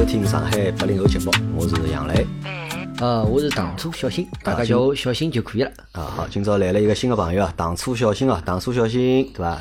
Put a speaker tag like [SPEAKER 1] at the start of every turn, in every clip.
[SPEAKER 1] 收听上海八零后节目，我是杨磊。
[SPEAKER 2] 啊，我是糖醋小新，大家叫我小新就可以了。
[SPEAKER 1] 啊，好，今朝来了一个新的朋友啊，糖醋小新啊，糖醋小新，对伐？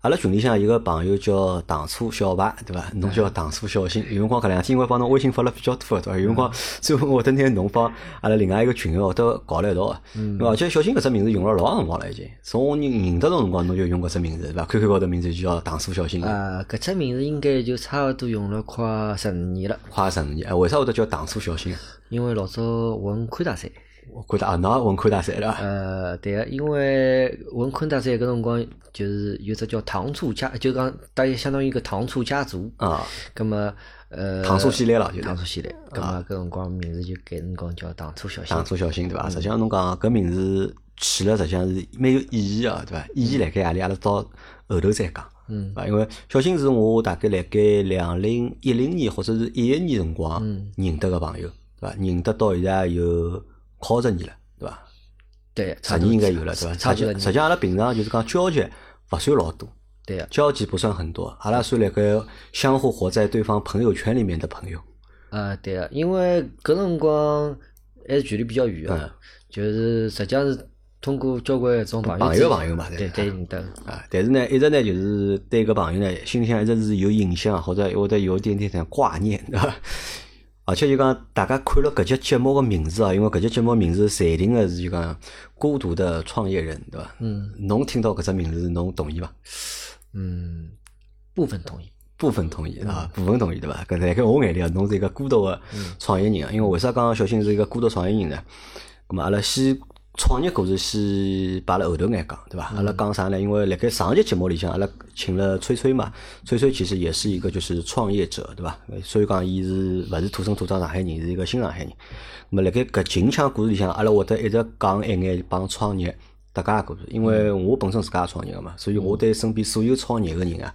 [SPEAKER 1] 阿拉群里向有个朋友叫糖醋小白，对伐？侬叫糖醋小新，有辰光搿两天因为帮侬微信发了比较多，对伐？有辰光 最后我得拿侬帮阿拉另外一个群友都搞了一道，嗯，而且小新搿只名字用了老长辰光了已经，从我认认得侬辰光侬就用搿只名字，对伐？QQ 高头名字就叫糖醋小新。
[SPEAKER 2] 啊，搿只名字应该就差勿多用了快十五年了。
[SPEAKER 1] 快十五年，哎，为啥会得叫糖醋小新？
[SPEAKER 2] 因为老早混昆大赛。
[SPEAKER 1] 昆大啊，侬混昆大赛了？
[SPEAKER 2] 呃，对个，因为混昆大赛搿辰光就是有只叫糖醋家，就讲大约相当于一个糖醋家族
[SPEAKER 1] 啊。
[SPEAKER 2] 葛么呃，
[SPEAKER 1] 糖醋系列了，就
[SPEAKER 2] 糖醋系列。葛么搿辰光名字就改辰光叫糖醋小新。
[SPEAKER 1] 糖醋小新对伐？实际上侬讲搿名字起了，实际上是蛮有意义个，对伐？意义辣盖何里？阿拉到后头再讲。嗯。啊，因为小新是我大概辣盖两零一零年或者是一一年辰光认得个朋友，对伐？认得到现在有。靠十年了，对伐？
[SPEAKER 2] 对，
[SPEAKER 1] 十年应该有了，对伐？实际实际阿拉平常就是讲交集勿算老多，
[SPEAKER 2] 对
[SPEAKER 1] 个，交集不算很多，阿拉算辣盖相互活在对方朋友圈里面的朋友。
[SPEAKER 2] 啊，对啊，因为搿辰光还是距离比较远啊，就是实际上是通过交关一种朋
[SPEAKER 1] 友朋友朋友嘛，
[SPEAKER 2] 对对认得。
[SPEAKER 1] 啊，但是呢，一直呢就是对搿朋友呢心里向一直是有印象，或者或者有一点点点挂念，对伐？而且就讲，大家看了搿节节目个名字啊，因为搿节节目名字裁定个是就讲孤独的创业人，对伐？嗯。侬听到搿只名字，侬同意伐？
[SPEAKER 2] 嗯，部分同意。
[SPEAKER 1] 部分同意啊，部分同意对伐？搿在盖我眼里啊，侬是一个孤独个创业人啊，因为为啥讲小新是一个孤独创业人呢？咁么阿拉先。创业故事先摆辣后头眼讲，对伐？阿拉讲啥呢？因为辣盖上一节节目里向，阿拉请了崔崔嘛，崔崔其实也是一个就是创业者，对伐？所以讲伊是勿是土生土长上海人，是一个新上海人。那么辣盖搿近腔故事里向，阿拉会得一直讲一眼帮创业搭界故事，因为我本身自家也创业个嘛，所以我对身边所有创业个人啊，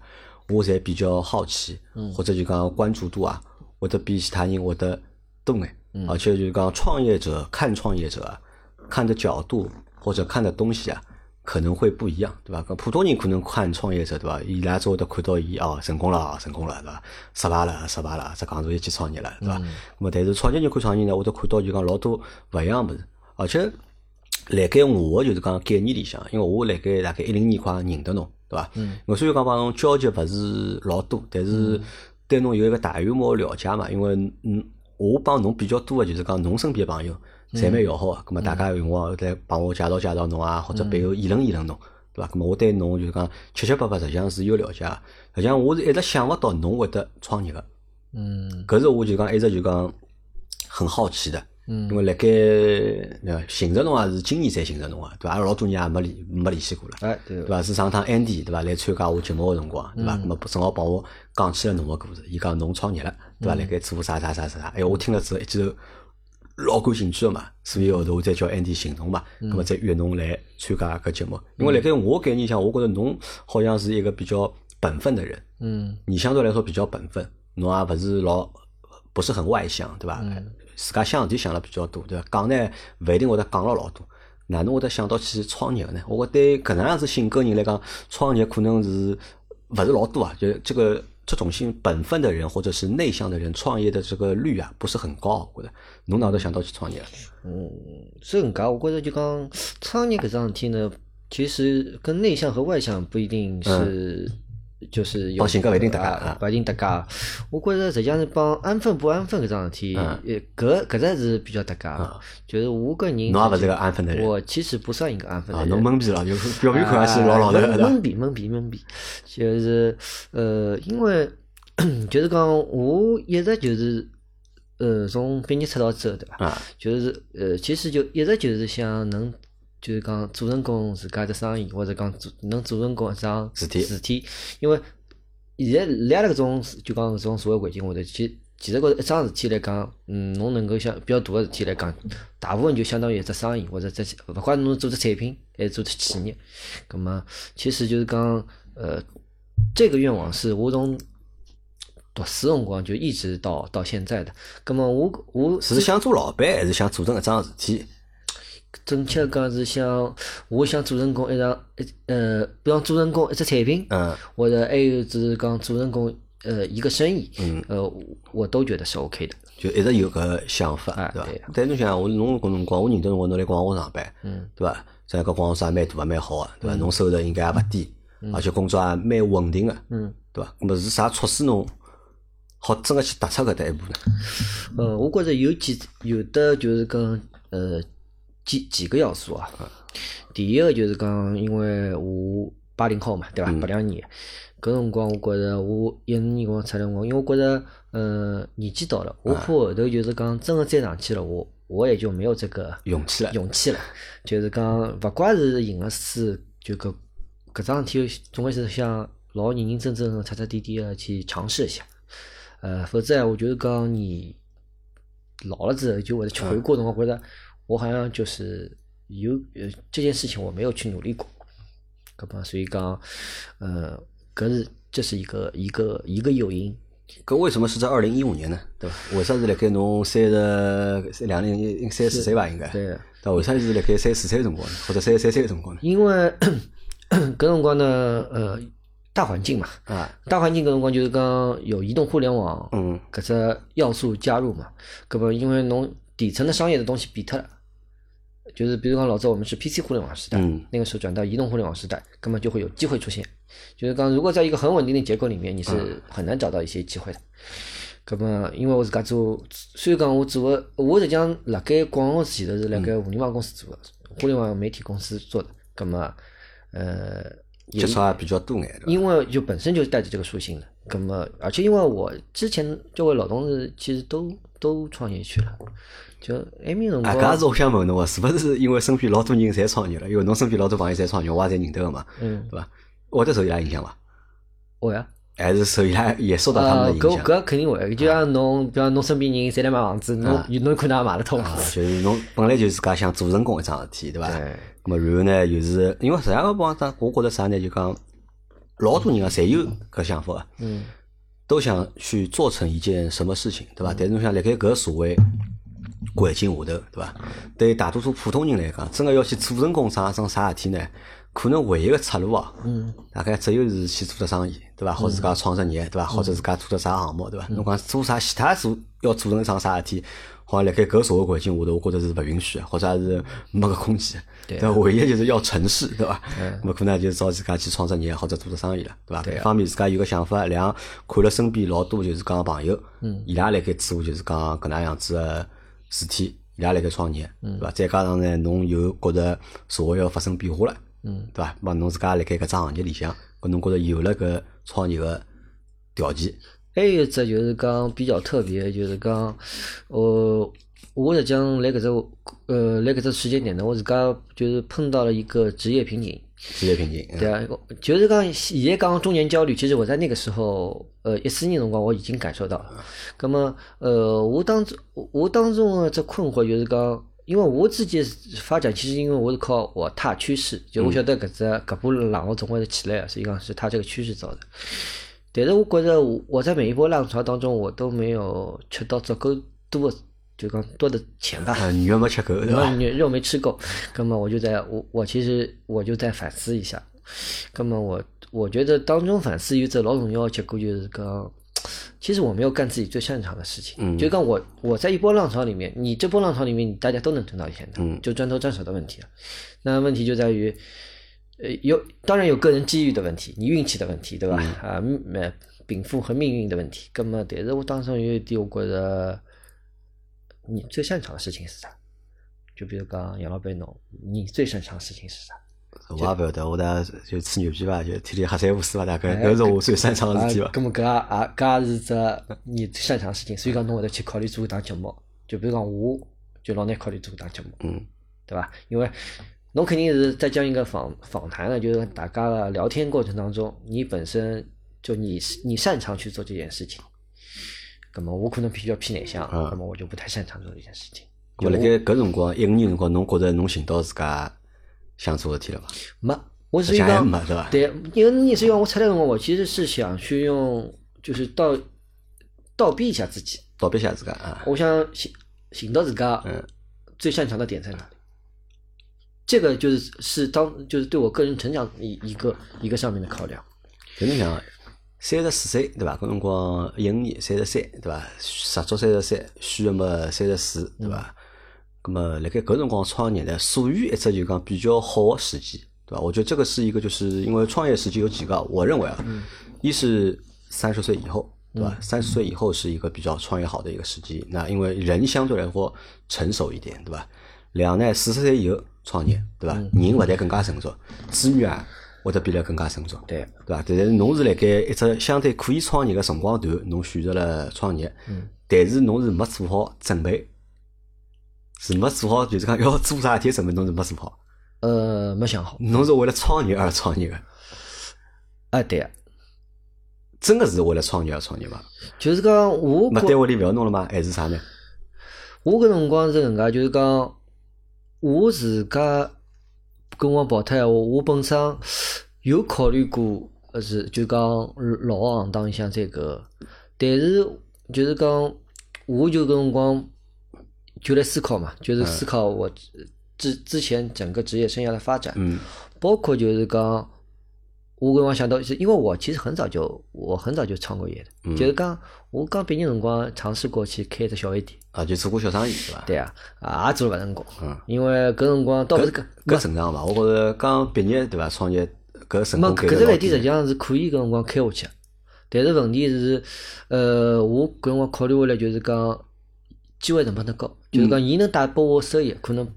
[SPEAKER 1] 我侪比较好奇，或者就讲关注度啊，会得比其他人会得多眼，而且就讲创业者看创业者。看的角度或者看的东西啊，可能会不一样，对吧？跟普通人可能看创业者，对吧？伊拉之后都看到伊哦，成功了，成功了，对吧？失败了，失败了，只讲出一去创业了，对吧？那么，但是创业人看创业呢，我都看到就讲老多勿一样物事，而且辣盖我就是讲概念里向，因为我辣盖大概一零年快认得侬，对吧？嗯。我虽然讲帮侬交集勿是老多，但是对侬有一个大约莫了解嘛，因为嗯，我帮侬比较多的就是讲侬身边朋友。侪蛮要好个，咁么大家有辰光再帮我介绍介绍侬啊，或者背后议论议论侬，对伐？咁么我对侬就是讲七七八八实际上是有了解，实际上我是一直想勿到侬会得创业个，嗯，搿是我就讲一直就讲很好奇的，嗯，因为辣盖寻着侬也是今年才寻着侬啊，对伐？老多年也没联没联系过了，
[SPEAKER 2] 哎，对，对
[SPEAKER 1] 伐？是上趟 Andy 对伐？来参加我节目个辰光，对伐？咁么正好帮我讲起了侬个故事，伊讲侬创业了，对伐？辣盖做啥啥啥啥，哎，我听了之后一记头。老感兴趣个嘛，所以后头我再叫安迪行动嘛，咁么再约侬来参加搿节目。因为辣盖我概念上，我觉着侬好像是一个比较本分的人，嗯，你相对来说比较本分，侬也勿是老不是很外向，对伐？自家想事体想了比较多，对伐？讲呢勿一定会得讲了老多，哪能会得想到去创业个呢？我觉对搿能样子性格人来讲，创业可能是勿是老多啊，就这个。这种性本分的人或者是内向的人创业的这个率啊不是很高，我觉得侬哪都想到去创业？
[SPEAKER 2] 嗯，是很高。我觉着就讲创业搿桩事体呢，其实跟内向和外向不一定是。就是
[SPEAKER 1] 帮性格勿一定搭界，
[SPEAKER 2] 勿一定搭界。我觉着实际上是帮安分不安分搿桩事体，呃，搿搿只是比较搭界。就是我个人，
[SPEAKER 1] 侬也勿是个安分的人。
[SPEAKER 2] 我其实不算一个安分的人。
[SPEAKER 1] 侬懵逼了，就表面看上去老老实。
[SPEAKER 2] 懵逼，懵逼，懵逼。就是呃，因为 就是讲，我一直就是呃，从毕业出道之后，对伐？就是呃，其实就一直就是想能。就是讲做成功自家只生意，或者讲做能做成功一桩事体，事体，因为现在来了搿种就讲搿种社会环境下头，其其实觉着一桩事体来讲，嗯，侬能够想比较大个事体来讲，大部分就相当于一只生意，或者只勿管侬做只产品还是做只企业，葛么其实就是讲，呃，这个愿望是我从读书辰光就一直到到现在的。葛么我我
[SPEAKER 1] 是想做老板，还是想做成一桩事体？
[SPEAKER 2] 正确讲是像，我想做成功一场一呃，比方做成功一只产品，或者还有就是讲做成功呃一个生意，嗯，呃，我都觉得是 OK 的。
[SPEAKER 1] 就一直有个想法，对伐？但侬想，我侬搿辰光，我认得侬，侬来广华上班，嗯，对伐？在搿广华也蛮大，也蛮好个，对伐？侬收入应该也勿低，而且工作也蛮稳定个，嗯，对伐？咾么是啥促使侬好真个去踏出搿搭一步呢？
[SPEAKER 2] 呃，我觉着有几有的就是讲呃几几个要素啊。第一个就是讲，因为我八零后嘛，对伐？八两年。搿辰光，我觉着我一五年辰光出来，我因为我觉着，呃，年纪到了，我怕后头就是讲真个再上去了，我我也就没有这个
[SPEAKER 1] 勇气了。
[SPEAKER 2] 勇气了，就是讲，勿怪是赢了输，就搿搿桩事体，总归是想老认认真真、彻彻底底的去尝试一下。呃，否则我就是讲你老了之后，就会去回顾辰光，觉着我好像就是有呃这件事情我没有去努力过，搿么所以讲，呃。搿是这是一个一个一个诱因。
[SPEAKER 1] 搿为什么是在二零一五年呢？对伐？为啥是辣盖侬三十两零三十岁吧？应该。
[SPEAKER 2] 对。
[SPEAKER 1] 但为啥是辣盖三十四岁辰光呢？或者三十三岁辰光呢？
[SPEAKER 2] 因为 搿辰光呢，呃，大环境嘛，啊，大环境搿辰光就是讲有移动互联网，嗯，搿只要素加入嘛，搿么因为侬底层的商业的东西比脱了。就是比如讲，老早我们是 PC 互联网时代，那个时候转到移动互联网时代，根本就会有机会出现。就是讲，如果在一个很稳定的结构里面，你是很难找到一些机会的。那么，因为我自家做，虽然讲我做的，我实际上辣盖广告前头是辣盖互联网公司做的，互联网媒体公司做的。那么，呃，
[SPEAKER 1] 接触也比较多眼。
[SPEAKER 2] 因为就本身就带着这个属性的。那么，而且因为我之前交位老同事其实都都创业去了。就埃面辰光，
[SPEAKER 1] 啊，搿是我想问侬个，是勿是因为身边老多人侪创业了？因为侬身边老多朋友侪创业，我也侪认得个嘛，嗯，对伐？我得受伊拉影响伐？
[SPEAKER 2] 会啊，
[SPEAKER 1] 还是受伊拉也受到他们的影响？
[SPEAKER 2] 搿搿肯定会，就像侬，比方侬身边人侪来买房子，侬侬可能也买得通。
[SPEAKER 1] 就是侬本来就是讲想做成功一桩事体，对伐？对。咁么然后呢，又是因为实际上帮讲，我觉着啥呢？就讲老多人啊，侪有搿想法个，嗯，都想去做成一件什么事情，对伐？但是侬想辣盖搿社会。环境下头，对伐？对大多数普通人来讲，真个要去做成功啥桩啥事体呢？可能唯一个出路哦，嗯，大概只有是去做只生意，对伐？或自家创只业，对伐？或者自家做只啥项目，对伐？侬讲做啥其他做要做成桩啥事体，好像辣盖搿社会环境下头，我觉着是勿允许，或者是没搿空间。对，唯一就是要成事，对伐？嗯，么可能就找自家去创只业或者做只生意了，对伐？一方面自家有个想法，两看了身边老多就是讲朋友，嗯，伊拉辣盖做就是讲搿能样子个。事体伊拉辣盖创业，对伐？再加上呢，侬又觉着社会要发生变化了，嗯，对伐？嘛，侬自家辣盖搿只行业里向，搿侬觉着有了搿创业个条件。
[SPEAKER 2] 还有一只就是讲比较特别，就是讲，呃，我实际上来搿只，呃，来搿只时间点呢，我自家就是碰到了一个职业瓶颈。
[SPEAKER 1] 职业瓶颈，
[SPEAKER 2] 对啊，就是讲现在讲中年焦虑，其实我在那个时候，呃，一四年辰光我已经感受到了。那么，呃，我当中我当中这困惑就是讲，因为我自己发展，其实因为我是靠我踏趋势，就我晓得搿只搿波浪我总归是起来了，实际上是踏这个趋势走的。但是我觉着我在每一波浪潮当中，我都没有吃到足够多。就讲多的钱吧，
[SPEAKER 1] 你肉没吃够，对吧？
[SPEAKER 2] 肉没吃够，那么我就在我我其实我就在反思一下，那么我我觉得当中反思有只老重要的结果就是讲，其实我没有干自己最擅长的事情。嗯。就讲我我在一波浪潮里面，你这波浪潮里面，大家都能挣到钱的，嗯，就赚多赚少的问题了。那问题就在于，呃，有当然有个人机遇的问题，你运气的问题，对吧？啊，命禀赋和命运的问题。那么，但是我当中有一点，我觉得。你最擅长的事情是啥？就比如讲杨老板侬，你最擅长的事情是啥？
[SPEAKER 1] 我也不晓得，我大就吹牛逼吧，就天天瞎三胡四吧，大概搿是我最擅长的事体吧。
[SPEAKER 2] 咁么搿也搿也是只你最擅长的事情，所以讲侬会得去考虑做一档节目。就比如讲我，就老难考虑做一档节目，嗯，对伐？因为侬肯定是在将一个访访谈呢，就是大家的聊天过程当中，你本身就你你擅长去做这件事情。那么我可能比较偏内向，那么我就不太擅长做这件事情。
[SPEAKER 1] 我辣盖搿辰光一五年辰光，侬觉着侬寻到自家想做事体了伐？
[SPEAKER 2] 没，我是一
[SPEAKER 1] 个没对吧？
[SPEAKER 2] 对，因为你是因为我出来辰光，我其实是想去用，就是倒倒逼一下自己，
[SPEAKER 1] 倒逼一下自家啊！
[SPEAKER 2] 我想寻寻到自家最擅长的点在哪里？这个就是是当就是对我个人成长一一个一个上面的考量。
[SPEAKER 1] 真的想。三十四岁对吧？搿辰光一五年三十三对伐？实足三十三，虚个么三十四对伐？咁么辣盖搿辰光创业呢，属于一只就讲比较好个时机，对伐？我觉得这个是一个，就是因为创业时机有几个，我认为啊，一是三十岁以后，对吧？三十岁以后是一个比较创业好的一个时机，那因为人相对来说成熟一点，对吧？两呢，四十岁以后创业，对伐？人会得更加成熟，资源啊会得变得更加成熟，
[SPEAKER 2] 对
[SPEAKER 1] 对伐？但是侬是辣盖一只相对可以创业个辰光段，侬选择了创业，但是侬是没做好准备，是没做好，就是讲要做啥事体准备，侬是没做好。
[SPEAKER 2] 呃，没想好。
[SPEAKER 1] 侬是为了创业而创业个，
[SPEAKER 2] 啊，对啊，
[SPEAKER 1] 真的是为了创业而创业伐？
[SPEAKER 2] 就是讲我觉
[SPEAKER 1] 没单位里勿要弄了吗？还是啥呢？
[SPEAKER 2] 我搿辰光是搿能介，就是讲我自家跟我跑脱闲话，我本身有考虑过，呃是就讲老行当一下这个，但是就是讲我就搿辰光就来思考嘛，就是思考我之之前整个职业生涯的发展，
[SPEAKER 1] 嗯
[SPEAKER 2] 包括就是讲。我搿辰光想到，是因为我其实很早就我很早就创过业的，就是讲我刚毕业辰光尝试过去开一只小饭店，
[SPEAKER 1] 啊，就做过小生意是伐？
[SPEAKER 2] 对啊，啊也做了勿成功，
[SPEAKER 1] 嗯
[SPEAKER 2] 因为搿辰光倒勿是搿
[SPEAKER 1] 搿正常伐？我觉着刚毕业对伐？创业搿成
[SPEAKER 2] 没
[SPEAKER 1] 功概率老
[SPEAKER 2] 搿只饭店实际。上是可以搿辰光开下去的，但是问题是，呃，我搿辰光考虑下来就是讲机会成本太高，就是
[SPEAKER 1] 嗯
[SPEAKER 2] 讲伊能带拨我收益，可能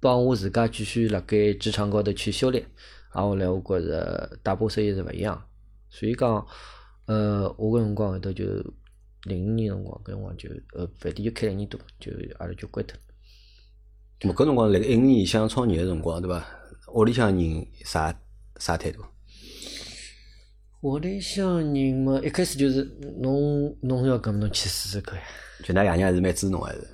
[SPEAKER 2] 帮我自家继续辣盖职场高头去修炼，然后来我觉着带拨我收益是勿一样，所以讲，呃，我搿辰光后头就零五年辰光，搿辰光就呃饭店就开了一年多，就阿拉就关脱了。
[SPEAKER 1] 咾搿辰光辣盖一五年想创业个辰光对伐？屋里向人啥啥态度？
[SPEAKER 2] 屋里向人嘛，一开始就是侬侬要搿么侬去试试看呀。
[SPEAKER 1] 就㑚爷娘还是蛮支持侬还是？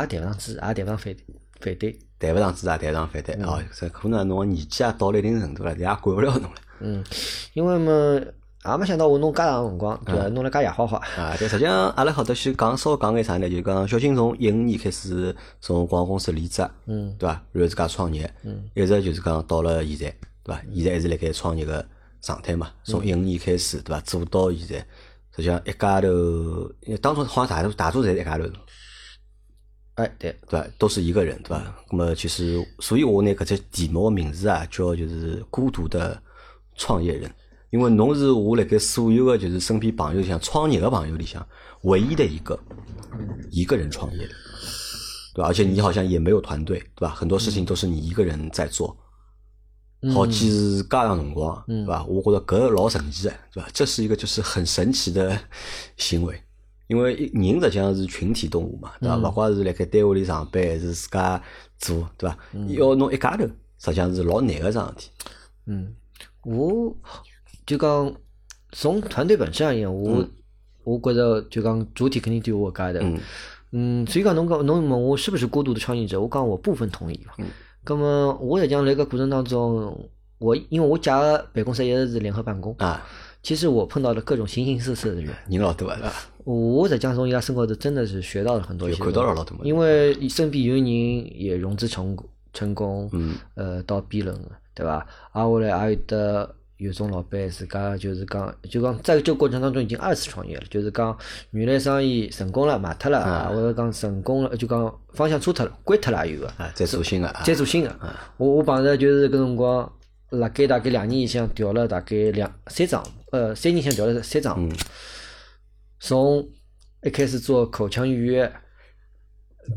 [SPEAKER 2] 也谈勿上支持，也谈勿上反反对。
[SPEAKER 1] 谈勿上支持，也谈勿上反对哦。这可能侬年纪也到了一定程度了，人家管勿了侬了。
[SPEAKER 2] 嗯，因为么，也没想到我弄介长辰光，对伐？弄了介野花花。
[SPEAKER 1] 啊，但实际上阿拉好头先讲稍微讲眼啥呢？就讲小新从一五年开始从广告公司离职，
[SPEAKER 2] 嗯
[SPEAKER 1] 对伐？然后自家创业，
[SPEAKER 2] 嗯
[SPEAKER 1] 一直就是讲到了现在，对伐？现在还是辣盖创业个状态嘛。从一五年开始，对伐？做到现在，实际上一家头，当初好像大多大多侪是一家头，
[SPEAKER 2] 哎，对，
[SPEAKER 1] 对伐？都是一个人，对吧？那么其实，所以我拿搿只题目个名字啊，叫就是孤独的创业人，因为侬是我辣盖所有的就是身边朋友里向创业的朋友里向唯一的一个一个人创业的，对吧？而且你好像也没有团队，对吧？很多事情都是你一个人在做，好几是噶长辰光，对吧？我觉着搿老神奇的，对吧？这是一个就是很神奇的行为。因为人实际上是群体动物嘛，对伐？勿管是辣盖单位里上班，还是自家做，对伐？要侬一家头，实际上是老难个桩事体。
[SPEAKER 2] 嗯，我就讲从团队本身而言，我我觉着就讲主体肯定对我一家头。
[SPEAKER 1] 嗯
[SPEAKER 2] 嗯，所以讲侬讲侬问我是不是孤独的创业者，我讲我部分同意伐。
[SPEAKER 1] 嗯。
[SPEAKER 2] 咁么我实际上辣盖过程当中，我因为我家个办公室一直是联合办公，
[SPEAKER 1] 啊，
[SPEAKER 2] 其实我碰到了各种形形色色的人。
[SPEAKER 1] 人老多啊，对伐？
[SPEAKER 2] 我实际上从伊拉身高头真的是学到了很多
[SPEAKER 1] 看到了老
[SPEAKER 2] 因为身边有人也融资成功成功，
[SPEAKER 1] 嗯，
[SPEAKER 2] 呃，到 B 轮个，对伐？挨下来还有得有种老板自家就是讲，就讲在这个过程当中已经二次创业了，就是讲原来生意成功了卖脱了，啊，或者讲成功了，就讲方向错脱了，关脱了也有个，
[SPEAKER 1] 啊，再做新个啊，
[SPEAKER 2] 再做新的。我我碰着就是搿辰光，辣盖大概两年里向调了大概两三张，呃，三年前调了三张。从一开始做口腔预约，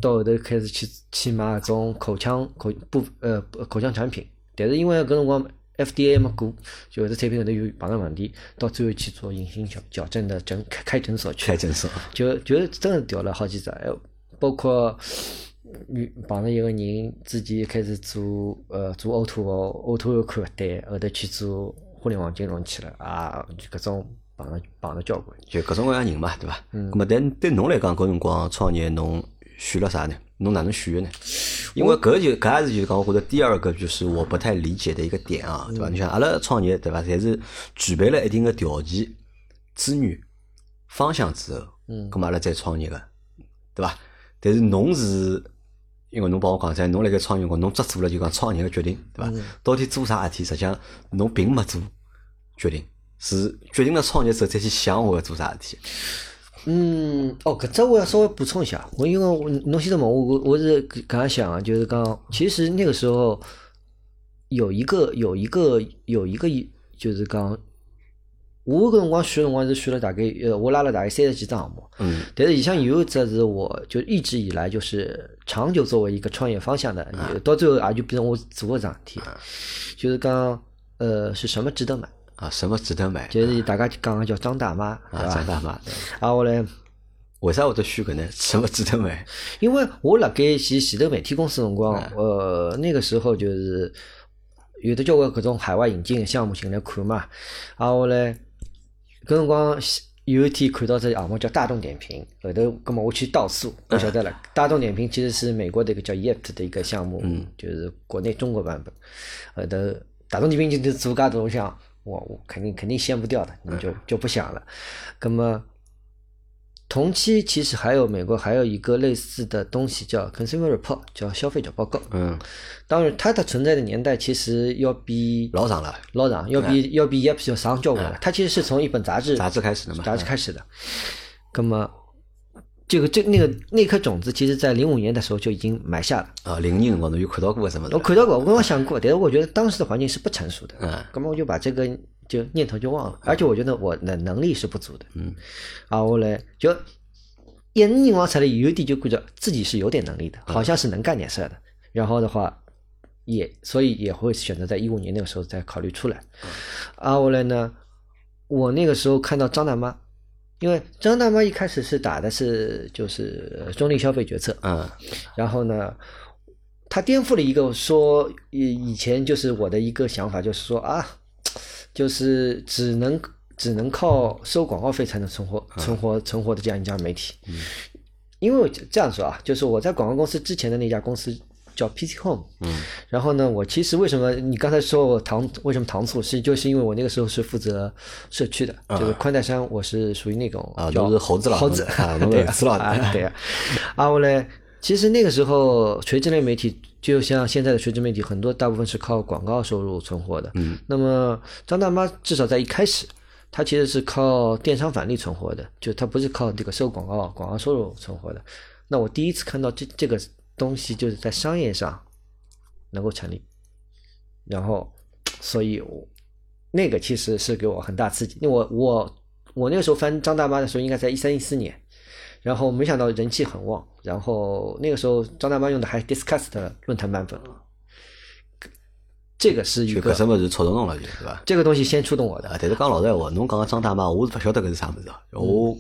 [SPEAKER 2] 到后头开始去去买搿种口腔口部呃口腔产品，但是因为搿辰光 FDA 没过，就搿只产品后头有碰到问题，到最后去做隐形矫矫正的诊开开诊所去。
[SPEAKER 1] 开，诊所，
[SPEAKER 2] 就就真的调了好几只，还包括遇碰着一个人自己开始做呃做 O to O，O to O 看勿对，后头去做互联网金融去了啊，就搿种碰着碰着交关。
[SPEAKER 1] 就各种各样人嘛，对伐？嗯。咁么，但对侬来讲，搿辰光创业，侬选了啥呢？侬哪能选的呢？因为搿就搿也是就是讲，我觉得第二个就是我不太理解的一个点啊，对伐？你像阿拉创业，对伐？侪是具备了一定的条件、资源、方向之后，嗯，咁么阿拉再创业个，对伐？但是侬是，因为侬帮我讲噻，侬辣盖创业辰光，侬只做了就讲创业个决定，对伐？到底做啥事体，实际上侬并没做决定，是决定了创业之后再去想我要做啥事体？
[SPEAKER 2] 嗯，哦，搿只我要稍微补充一下，我因为我侬先问我，我我是搿样想啊，就是讲，其实那个时候有一个有一个有一个，就是讲，我搿辰光选辰光是选了大概呃，我拉了大概三十几只项目，
[SPEAKER 1] 嗯，
[SPEAKER 2] 但是里向有一只是我就一直以来就是长久作为一个创业方向的，到最后也就变成我做个桩事体，就是讲，呃，是什么值得买？
[SPEAKER 1] 啊，什么值得买？
[SPEAKER 2] 就是大家讲个叫张大妈，
[SPEAKER 1] 啊，张大妈。
[SPEAKER 2] 啊，我嘞，
[SPEAKER 1] 为啥我得选搿呢？什么值得买？
[SPEAKER 2] 因为我辣盖前前头媒体公司辰光，呃，那个时候就是有的交关搿种海外引进的项目进来看嘛。啊，我嘞，搿辰光有一天看到这项目叫大众点评，后头，葛末我去倒数，我晓得了。大众点评其实是美国的一个叫 Yelp 的一个项目，
[SPEAKER 1] 嗯，
[SPEAKER 2] 就是国内中国版本。后头，大众点评就是做介东西。我我肯定肯定掀不掉的，你就就不想了。那么同期其实还有美国还有一个类似的东西叫 Consumer Report，叫消费者报告。
[SPEAKER 1] 嗯，
[SPEAKER 2] 当然它的存在的年代其实要比
[SPEAKER 1] 老长了，
[SPEAKER 2] 老长，要比要比 Yep 要长交关了。它其实是从一本杂志
[SPEAKER 1] 杂志开始的嘛，
[SPEAKER 2] 杂志开始的。那么。这个这那个那颗种子，其实在零五年的时候就已经埋下了。
[SPEAKER 1] 啊，零年辰光侬有看到过什么？
[SPEAKER 2] 我看到过，我刚刚想过，但是我觉得当时的环境是不成熟的。
[SPEAKER 1] 嗯。
[SPEAKER 2] 那么我就把这个就念头就忘了，而且我觉得我的能力是不足的。
[SPEAKER 1] 嗯。
[SPEAKER 2] 啊，我来就一眼望出来，有点就觉着自己是有点能力的，好像是能干点事的。然后的话，也所以也会选择在一五年那个时候再考虑出来。啊，我来呢，我那个时候看到张大妈。因为张大妈一开始是打的是就是中立消费决策，
[SPEAKER 1] 嗯，
[SPEAKER 2] 然后呢，他颠覆了一个说以以前就是我的一个想法，就是说啊，就是只能只能靠收广告费才能存活存活存活的这样一家媒体，
[SPEAKER 1] 嗯，
[SPEAKER 2] 因为这样说啊，就是我在广告公司之前的那家公司。叫 PC Home，
[SPEAKER 1] 嗯，
[SPEAKER 2] 然后呢，我其实为什么你刚才说我糖为什么糖醋是就是因为我那个时候是负责社区的，就是宽带山，我是属于那种
[SPEAKER 1] 啊，就是猴子了，
[SPEAKER 2] 猴子
[SPEAKER 1] 啊，都是死了，
[SPEAKER 2] 对呀。啊，我嘞，其实那个时候垂直类媒体就像现在的垂直媒体，很多大部分是靠广告收入存活的。
[SPEAKER 1] 嗯，
[SPEAKER 2] 那么张大妈至少在一开始，她其实是靠电商返利存活的，就她不是靠这个收广告广告收入存活的。那我第一次看到这这个。东西就是在商业上能够成立，然后，所以我那个其实是给我很大刺激。因为我我我那个时候翻张大妈的时候，应该在一三一四年，然后没想到人气很旺，然后那个时候张大妈用的还是 Discuss 的论坛版本，这个是一个
[SPEAKER 1] 什么是触动侬了，就是吧？
[SPEAKER 2] 这个东西先触动我的。
[SPEAKER 1] 但是讲老实话，侬讲个张大妈，我是不晓得搿是啥物事，我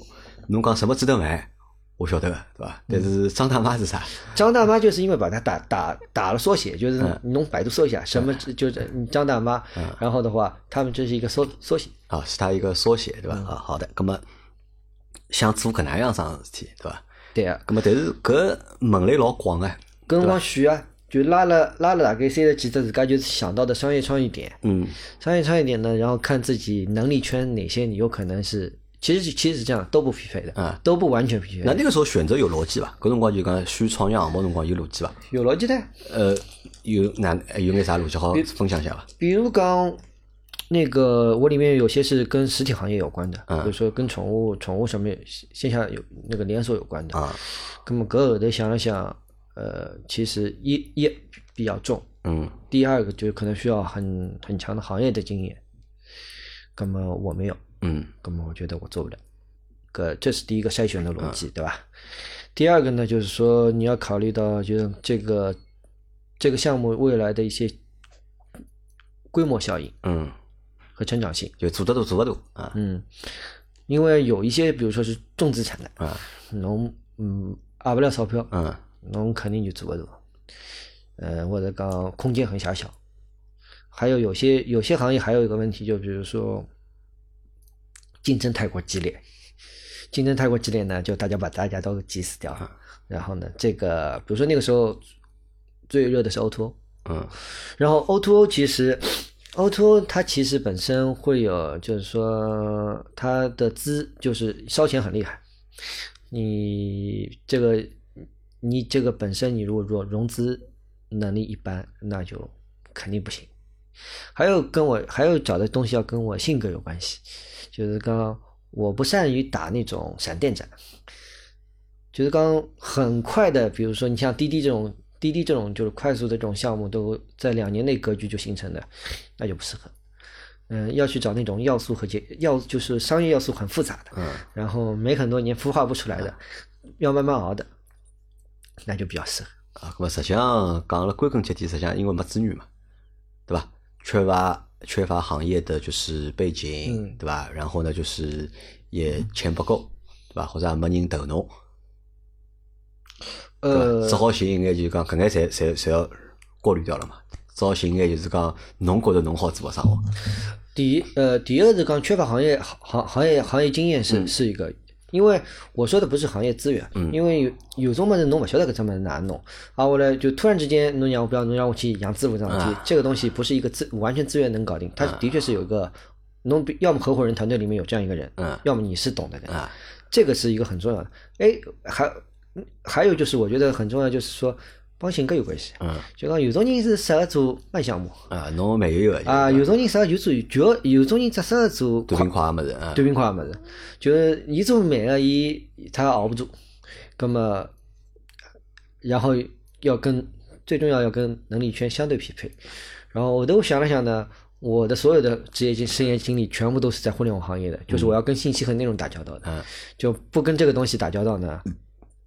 [SPEAKER 1] 侬讲什么值得买？我晓得个，对伐？但是张大妈是啥？
[SPEAKER 2] 张大妈就是因为把它打打打了缩写，就是你侬百度搜一下，什么就是张大妈。然后的话，他们这是一个缩缩写。
[SPEAKER 1] 啊，是它一个缩写，对吧？啊，好的。那么想做搿能样桩事体，对吧？
[SPEAKER 2] 对啊。
[SPEAKER 1] 那么但是搿门类老广啊，
[SPEAKER 2] 搿辰光选啊，就拉了拉了大概三十几只自家就是想到的商业创意点。
[SPEAKER 1] 嗯。
[SPEAKER 2] 商业创意点呢，然后看自己能力圈哪些你有可能是。其实其实是这样，都不匹配的，
[SPEAKER 1] 啊，
[SPEAKER 2] 都不完全匹配。
[SPEAKER 1] 那那个时候选择有逻辑吧？搿辰光就讲选创业项目辰光有逻辑吧？
[SPEAKER 2] 有逻辑的。
[SPEAKER 1] 呃，有哪有眼啥逻辑好分享一下吧？
[SPEAKER 2] 比如讲，那个我里面有些是跟实体行业有关的，
[SPEAKER 1] 比
[SPEAKER 2] 如说跟宠物、宠物什么线下有那个连锁有关的。
[SPEAKER 1] 啊，
[SPEAKER 2] 那么搿后头想了想，呃，其实一一比较重，
[SPEAKER 1] 嗯，
[SPEAKER 2] 第二个就可能需要很很强的行业的经验，那么我没有。
[SPEAKER 1] 嗯，
[SPEAKER 2] 那么我觉得我做不了，个这是第一个筛选的逻辑，对吧？第二个呢，就是说你要考虑到，就是这个这个项目未来的一些规模效应，
[SPEAKER 1] 嗯，
[SPEAKER 2] 和成长性，
[SPEAKER 1] 就做得多做不多啊，
[SPEAKER 2] 嗯，因为有一些，比如说是重资产的
[SPEAKER 1] 啊，
[SPEAKER 2] 侬嗯拿不了钞票，
[SPEAKER 1] 嗯，
[SPEAKER 2] 侬肯定就做不多，呃，或者讲空间很狭小，还有有些有些行业还有一个问题，就比如说。竞争太过激烈，竞争太过激烈呢，就大家把大家都挤死掉哈。然后呢，这个比如说那个时候最热的是 O2O，
[SPEAKER 1] 嗯，
[SPEAKER 2] 然后 O2O 其实 O2O 它其实本身会有，就是说它的资就是烧钱很厉害。你这个你这个本身你如果说融资能力一般，那就肯定不行。还有跟我还有找的东西要跟我性格有关系，就是刚刚我不善于打那种闪电战，就是刚刚很快的，比如说你像滴滴这种滴滴这种就是快速的这种项目，都在两年内格局就形成的，那就不适合。嗯，要去找那种要素和结要就是商业要素很复杂的，
[SPEAKER 1] 嗯，
[SPEAKER 2] 然后没很多年孵化不出来的，要慢慢熬的，那就比较适合。
[SPEAKER 1] 啊，那么实际上讲了归根结底，实际上因为没资源嘛？缺乏缺乏行业的就是背景，对吧？然后呢，就是也钱不够，对吧？或者没人投侬，
[SPEAKER 2] 呃，
[SPEAKER 1] 只好寻一眼就讲搿眼侪侪侪要过滤掉了嘛。只好寻一眼就是讲侬觉着侬好做个生活。
[SPEAKER 2] 第一，呃，第二是讲缺乏行业行行业行业经验是是一个，因为我说的不是行业资源，因为有有种么子侬勿晓得搿种么子哪弄，啊，我来就突然之间侬让我不要侬让我去养支付桩事体，这个东西不是一个资完全资源能搞定，它的确是有一个侬要么合伙人团队里面有这样一个人，要么你是懂的人，这个是一个很重要的。哎，还还有就是我觉得很重要就是说。帮性格有关系，
[SPEAKER 1] 嗯，
[SPEAKER 2] 就讲有种人是适合做慢项目，
[SPEAKER 1] 啊，侬慢悠悠个，
[SPEAKER 2] 啊，有种人适合就做就有种人只适合做
[SPEAKER 1] 短平快个物事，
[SPEAKER 2] 短平快个物事，就是伊做慢个，伊他熬不住，那么，然后要跟最重要要跟能力圈相对匹配，然后我都想了想呢，我的所有的职业经生涯经历全部都是在互联网行业的，就是我要跟信息和内容打交道的，
[SPEAKER 1] 嗯，
[SPEAKER 2] 就不跟这个东西打交道呢，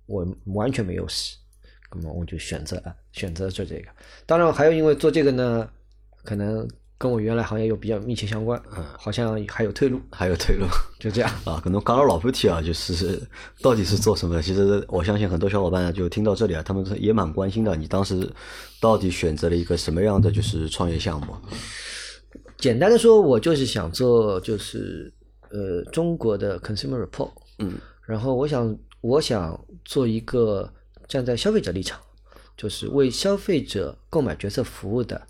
[SPEAKER 2] 我完全没优势。那么我就选择啊，选择做这个。当然还有因为做这个呢，可能跟我原来行业又比较密切相关，
[SPEAKER 1] 嗯，
[SPEAKER 2] 好像还有退路，
[SPEAKER 1] 还有退路，
[SPEAKER 2] 就这样
[SPEAKER 1] 啊。可能讲了老半天啊，就是到底是做什么？其实我相信很多小伙伴就听到这里啊，他们也蛮关心的。你当时到底选择了一个什么样的就是创业项目？
[SPEAKER 2] 简单的说，我就是想做就是呃中国的 consumer report，
[SPEAKER 1] 嗯，
[SPEAKER 2] 然后我想我想做一个。站在消费者立场，就是为消费者购买决策服务的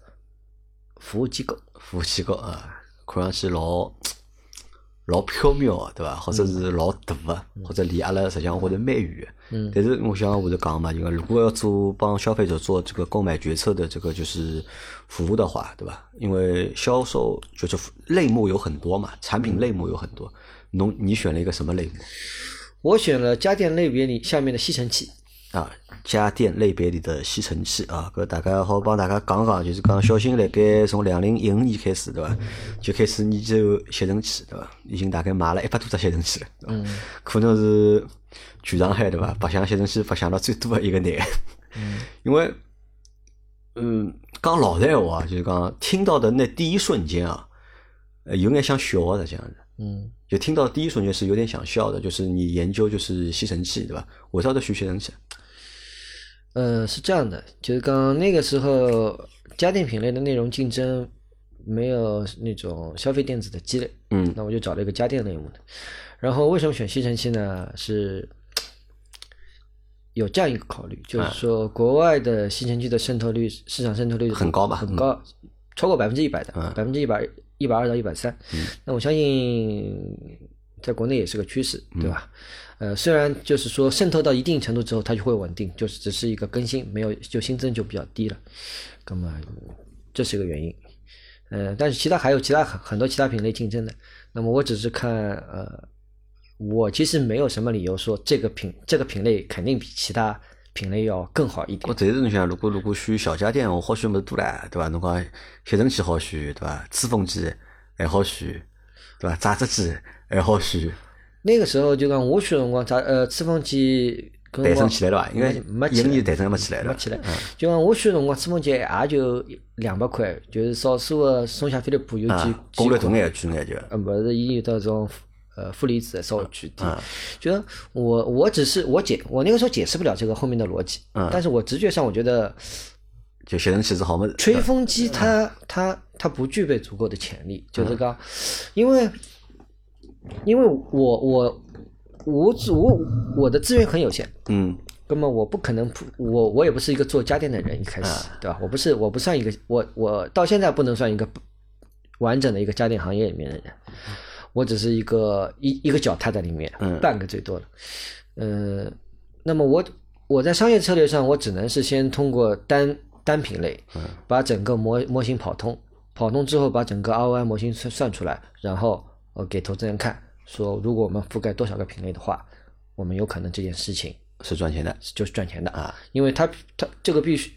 [SPEAKER 2] 服务机构。
[SPEAKER 1] 服务机构啊，看上去老 老缥缈，对吧？或者是老大的，或者离阿拉实际上或者蛮远的。
[SPEAKER 2] 嗯。
[SPEAKER 1] 但是我想我就讲嘛，因为如果要做帮消费者做这个购买决策的这个就是服务的话，对吧？因为销售就是类目有很多嘛，产品类目有很多。侬你选了一个什么类目？
[SPEAKER 2] 我选了家电类别里下面的吸尘器。
[SPEAKER 1] 啊，家电类别里的吸尘器啊，搿大家好帮大家讲讲，就是讲小新辣盖从两零一五年开始对伐，就开始研究吸尘器对伐，已经大概买了一百多只吸尘器了，
[SPEAKER 2] 嗯，
[SPEAKER 1] 可能是全上海对伐，白相吸尘器白相了最多的一个男，
[SPEAKER 2] 嗯，
[SPEAKER 1] 因为，嗯，讲老实闲话，就是讲听到的那第一瞬间啊，有眼想笑的这样子，
[SPEAKER 2] 嗯。
[SPEAKER 1] 就听到第一瞬间是有点想笑的，就是你研究就是吸尘器对吧？我晓得学吸尘器。
[SPEAKER 2] 呃，是这样的，就是刚刚那个时候家电品类的内容竞争没有那种消费电子的积累，
[SPEAKER 1] 嗯，
[SPEAKER 2] 那我就找了一个家电类目的。然后为什么选吸尘器呢？是有这样一个考虑，就是说国外的吸尘器的渗透率、市场渗透率
[SPEAKER 1] 很高吧？
[SPEAKER 2] 很高，超过百分之一百的，百分之一百。一百二到一百三，那我相信在国内也是个趋势，对吧？呃，虽然就是说渗透到一定程度之后，它就会稳定，就是只是一个更新，没有就新增就比较低了。那么这是一个原因。呃，但是其他还有其他很很多其他品类竞争的。那么我只是看，呃，我其实没有什么理由说这个品这个品类肯定比其他。品类要更好一点。
[SPEAKER 1] 我这是侬想，如果如果选小家电，我好选没多唻，对吧？侬讲吸尘器好选，对吧？吹风机还好选，对吧？榨汁机还好选。
[SPEAKER 2] 那个时候就讲我选辰光，榨呃吹风机
[SPEAKER 1] 诞生起来了伐？应该
[SPEAKER 2] 没
[SPEAKER 1] 一年诞生没起来
[SPEAKER 2] 了。没起来。就讲我选辰光，吹风机也就两百块，就是少数的松下飞利浦有几
[SPEAKER 1] 功率大眼巨眼就。
[SPEAKER 2] 呃，不是，伊有到种。呃，负离子稍微巨低，觉得我我只是我解我那个时候解释不了这个后面的逻辑，但是我直觉上我觉得，
[SPEAKER 1] 就吸尘器是好么？
[SPEAKER 2] 吹风机它它它不具备足够的潜力，就是讲，因为因为我我我我我的资源很有限，
[SPEAKER 1] 嗯，
[SPEAKER 2] 那么我不可能我我也不是一个做家电的人，一开始对吧？我不是我不算一个我我到现在不能算一个完整的一个家电行业里面的人。我只是一个一一个脚踏在里面，半个最多了。呃，那么我我在商业策略上，我只能是先通过单单品类，把整个模模型跑通，跑通之后把整个 ROI 模型算算出来，然后呃给投资人看，说如果我们覆盖多少个品类的话，我们有可能这件事情
[SPEAKER 1] 是赚钱的，
[SPEAKER 2] 就是赚钱的啊，因为它它这个必须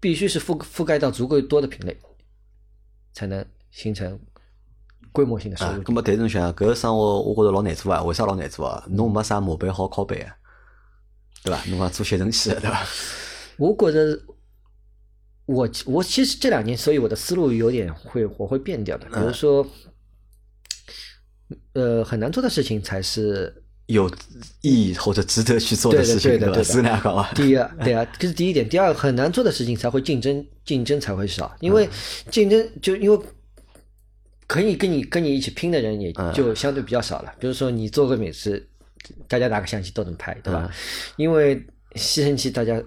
[SPEAKER 2] 必须是覆覆盖到足够多的品类，才能形成规模性的收入。
[SPEAKER 1] 那么，但是想，搿个生活我觉着老难做啊，为啥老难做啊？侬没啥模板好拷贝啊，对吧？侬讲做吸尘器，对吧？
[SPEAKER 2] 我觉着。我我其实这两年，所以我的思路有点会我会变掉的。比如说，呃，很难做的事情才是
[SPEAKER 1] 有意义或者值得去做的事情，
[SPEAKER 2] 对
[SPEAKER 1] 吧？是那个
[SPEAKER 2] 啊。第一，对啊，这是第一点。第二，很难做的事情才会竞争，竞争才会少，因为竞争就因为可以跟你跟你一起拼的人也就相对比较少了。比如说，你做个美食，大家拿个相机都能拍，对吧？因为吸尘器，大家。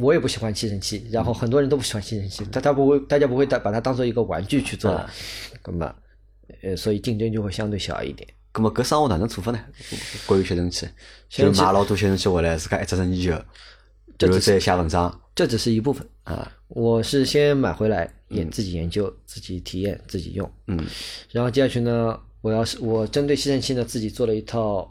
[SPEAKER 2] 我也不喜欢吸尘器，然后很多人都不喜欢吸尘器，他他不会，大家不会把把它当做一个玩具去做，那么，呃，所以竞争就会相对小一点。
[SPEAKER 1] 那么，搿生活哪能做法呢？关于吸尘器，就买老多吸尘器回来，自家一直成研究，然后再写文章。
[SPEAKER 2] 这只是一部分啊，我是先买回来研自己研究、自己体验、自己用，嗯，然后接下去呢，我要是我针对吸尘器呢，自己做了一套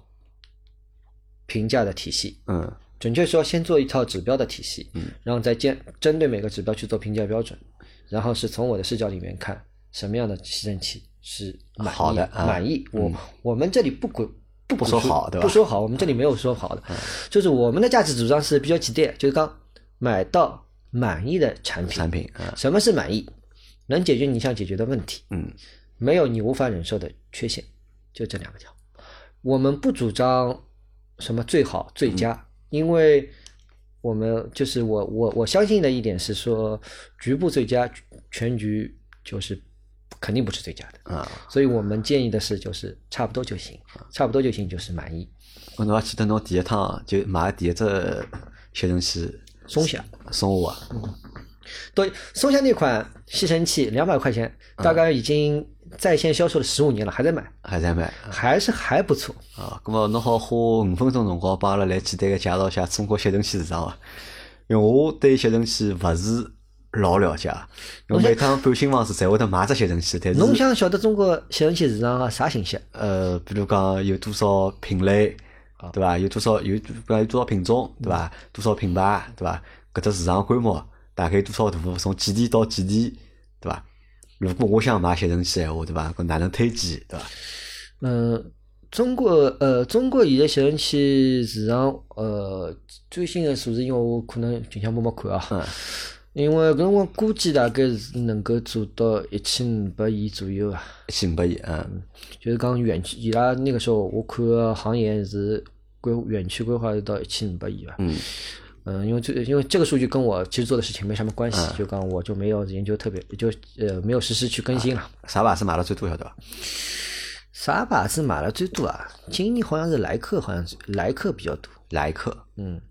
[SPEAKER 2] 评价的体系，嗯。准确说，先做一套指标的体系，嗯，然后再针针对每个指标去做评价标准，然后是从我的视角里面看什么样的吸尘器是满
[SPEAKER 1] 好的，
[SPEAKER 2] 满意。我我们这里不不
[SPEAKER 1] 不说好，对
[SPEAKER 2] 吧？不说好，我们这里没有说好的，就是我们的价值主张是比较简单，就是刚买到满意的产品。
[SPEAKER 1] 产品，
[SPEAKER 2] 什么是满意？能解决你想解决的问题，嗯，没有你无法忍受的缺陷，就这两个条。我们不主张什么最好最佳。因为我们就是我我我相信的一点是说，局部最佳，全局就是肯定不是最佳的啊。所以我们建议的是，就是差不多就行，差不多就行，就是满意。
[SPEAKER 1] 我还记得侬第一趟就买第一只吸尘器，
[SPEAKER 2] 松下，
[SPEAKER 1] 松下啊。
[SPEAKER 2] 对，松下那款吸尘器两百块钱，大概已经。在线销售了十五年了，还在买，
[SPEAKER 1] 还在买，
[SPEAKER 2] 还是还不错
[SPEAKER 1] 啊。那么侬好花五分钟辰光帮阿拉来简单个介绍一下中国吸尘器市场伐？因为我对吸尘器勿是老了解，侬每趟搬新房子才会得买只吸尘器。但是
[SPEAKER 2] 侬想晓得中国吸尘器市场个啥信息？
[SPEAKER 1] 呃，比如讲有多少品类，对伐？有多少有讲有多少品种，对伐？多少品牌，对伐？搿只市场规模大概多少大？从几点到几点，对伐？如果我想买吸尘器闲话，对伐？搿哪能推荐，对伐？
[SPEAKER 2] 嗯，中国呃，中国现在吸尘器市场呃，最新的数字，因为我可能近腔没没看啊。因为搿我估计大概是能够做到一千五百亿左右啊。
[SPEAKER 1] 一千五百亿，嗯，
[SPEAKER 2] 就是讲园区，伊拉那个时候我看行业是规园区规划到一千五百亿吧。嗯。嗯，因为这因为这个数据跟我其实做的事情没什么关系，就刚我就没有研究特别，就呃没有实时去更新了。
[SPEAKER 1] 啥牌子买了最多晓得吧？
[SPEAKER 2] 啥牌子买了最多啊？今年好像是莱克，好像是莱克比较多。
[SPEAKER 1] 莱克，
[SPEAKER 2] 嗯，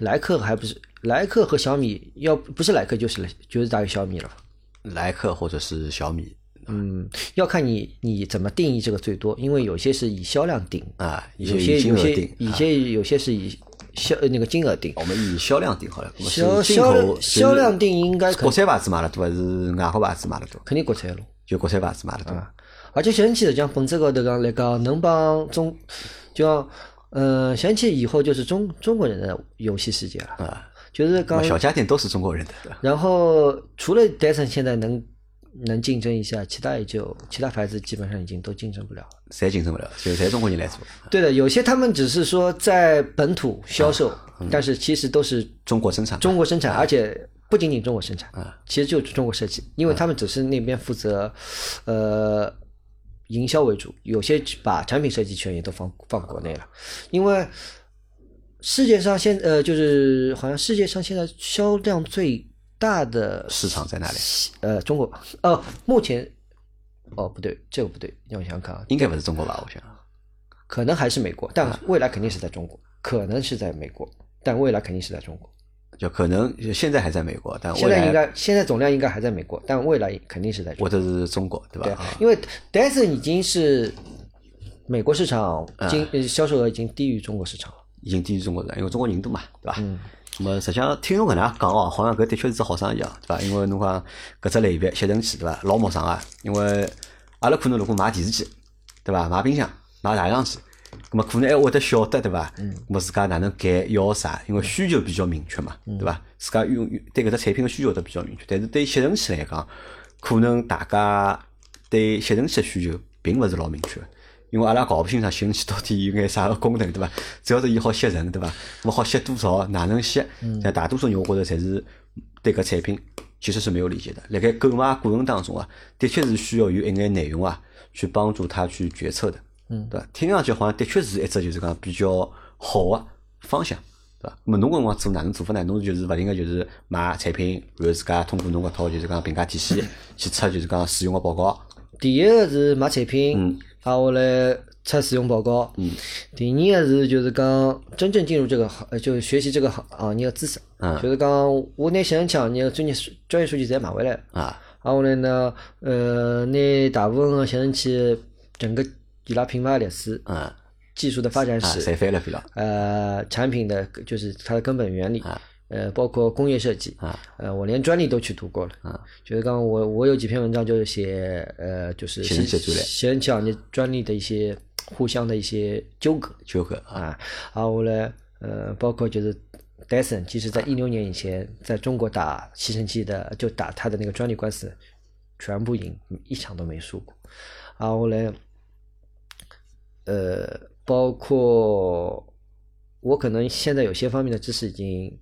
[SPEAKER 2] 莱克还不是莱克和小米，要不是莱克就是就是大于小米了。
[SPEAKER 1] 莱克或者是小米，
[SPEAKER 2] 嗯，要看你你怎么定义这个最多，因为有些是以销量定
[SPEAKER 1] 啊，
[SPEAKER 2] 有些有些
[SPEAKER 1] 有
[SPEAKER 2] 些有些是以。销那个金额定，
[SPEAKER 1] 我们以销量定好了。
[SPEAKER 2] 销销销量定应该
[SPEAKER 1] 国产牌子买了多还是外国牌子买了多？
[SPEAKER 2] 肯定国产咯，
[SPEAKER 1] 就国产牌子买了多。
[SPEAKER 2] 而且吸尘器实际上本质高头讲来讲，能帮中，就讲，嗯，吸尘器以后就是中中国人的游戏世界了。啊，就是讲
[SPEAKER 1] 小家电都是中国人的。
[SPEAKER 2] 然后除了戴森现在能。能竞争一下，其他也就其他牌子基本上已经都竞争不了，
[SPEAKER 1] 谁竞争不了？就谁中国人来做？
[SPEAKER 2] 对的，有些他们只是说在本土销售，但是其实都是
[SPEAKER 1] 中国生产，
[SPEAKER 2] 中国生产，而且不仅仅中国生产啊，其实就是中国设计，因为他们只是那边负责，呃，营销为主，有些把产品设计权也都放放国内了，因为世界上现呃就是好像世界上现在销量最。大的
[SPEAKER 1] 市场在哪里？
[SPEAKER 2] 呃，中国。哦，目前，哦，不对，这个不对，让我想想看啊。
[SPEAKER 1] 应该不是中国吧？我想，
[SPEAKER 2] 可能还是美国，但未来肯定是在中国。可能是在美国，但未来肯定是在中国。
[SPEAKER 1] 就可能现在还在美国，但
[SPEAKER 2] 现在应该现在总量应该还在美国，但未来肯定是在。
[SPEAKER 1] 或者是中国，对吧？
[SPEAKER 2] 对，因为 Dyson 已经是美国市场经销售额已经低于中国市场了。
[SPEAKER 1] 已经低于中国人，因为中国人多嘛，对吧？嗯。那么实际上听侬搿能样讲哦，好像搿的确是只好生意啊，对伐？因为侬讲搿只类别吸尘器对伐，老陌生啊。因为阿拉可能如果买电视机，对伐？买冰箱、买打样机，咁么可能还会得晓得对伐？嗯。咁么自家哪能改要啥？因为需求比较明确嘛，对伐？自家用对搿只产品的需求都比较明确。但是对吸尘器来讲，可能大家对吸尘器的需求并勿是老明确。因为阿拉搞不清爽吸尘器到底有眼啥个功能，对伐？主要是伊好吸尘，对伐？么好吸多少？哪能吸？像大多数人我觉着侪是对搿产品其实是没有理解的。辣盖购买过程当中啊，的确是需要有一眼内容啊，去帮助他去决策的，嗯，对伐？听上去好像的确是一只就是讲比较好的方向，对伐？么侬搿辰光做哪能做法呢？侬就是勿停个就是买产品，然后自家通过侬搿套就是讲评价体系去出就是讲使用个报告。
[SPEAKER 2] 第一个是买产品。啊，我来出使用报告。嗯。第二个是就是讲真正进入这个行，就是学习这个行行业的知识。嗯。就是讲我拿吸尘器行业专业专业数据侪买回来。啊。啊，我来呢，呃，拿大部分个吸尘器整个伊拉品牌历史。嗯。技术的发展史。
[SPEAKER 1] 侪翻了翻了。
[SPEAKER 2] 呃，产品的就是它的根本原理。啊。呃，包括工业设计，啊，呃，我连专利都去读过了，啊，就是刚刚我我有几篇文章就是写，呃，就是
[SPEAKER 1] 吸尘器专利，
[SPEAKER 2] 吸尘器行业专利的一些互相的一些纠葛，
[SPEAKER 1] 纠葛
[SPEAKER 2] 啊，然后呢，呃，包括就是戴森，其实在一六年以前，在中国打吸尘器的，就打他的那个专利官司，全部赢，一场都没输过，然后呢，呃，包括我可能现在有些方面的知识已经。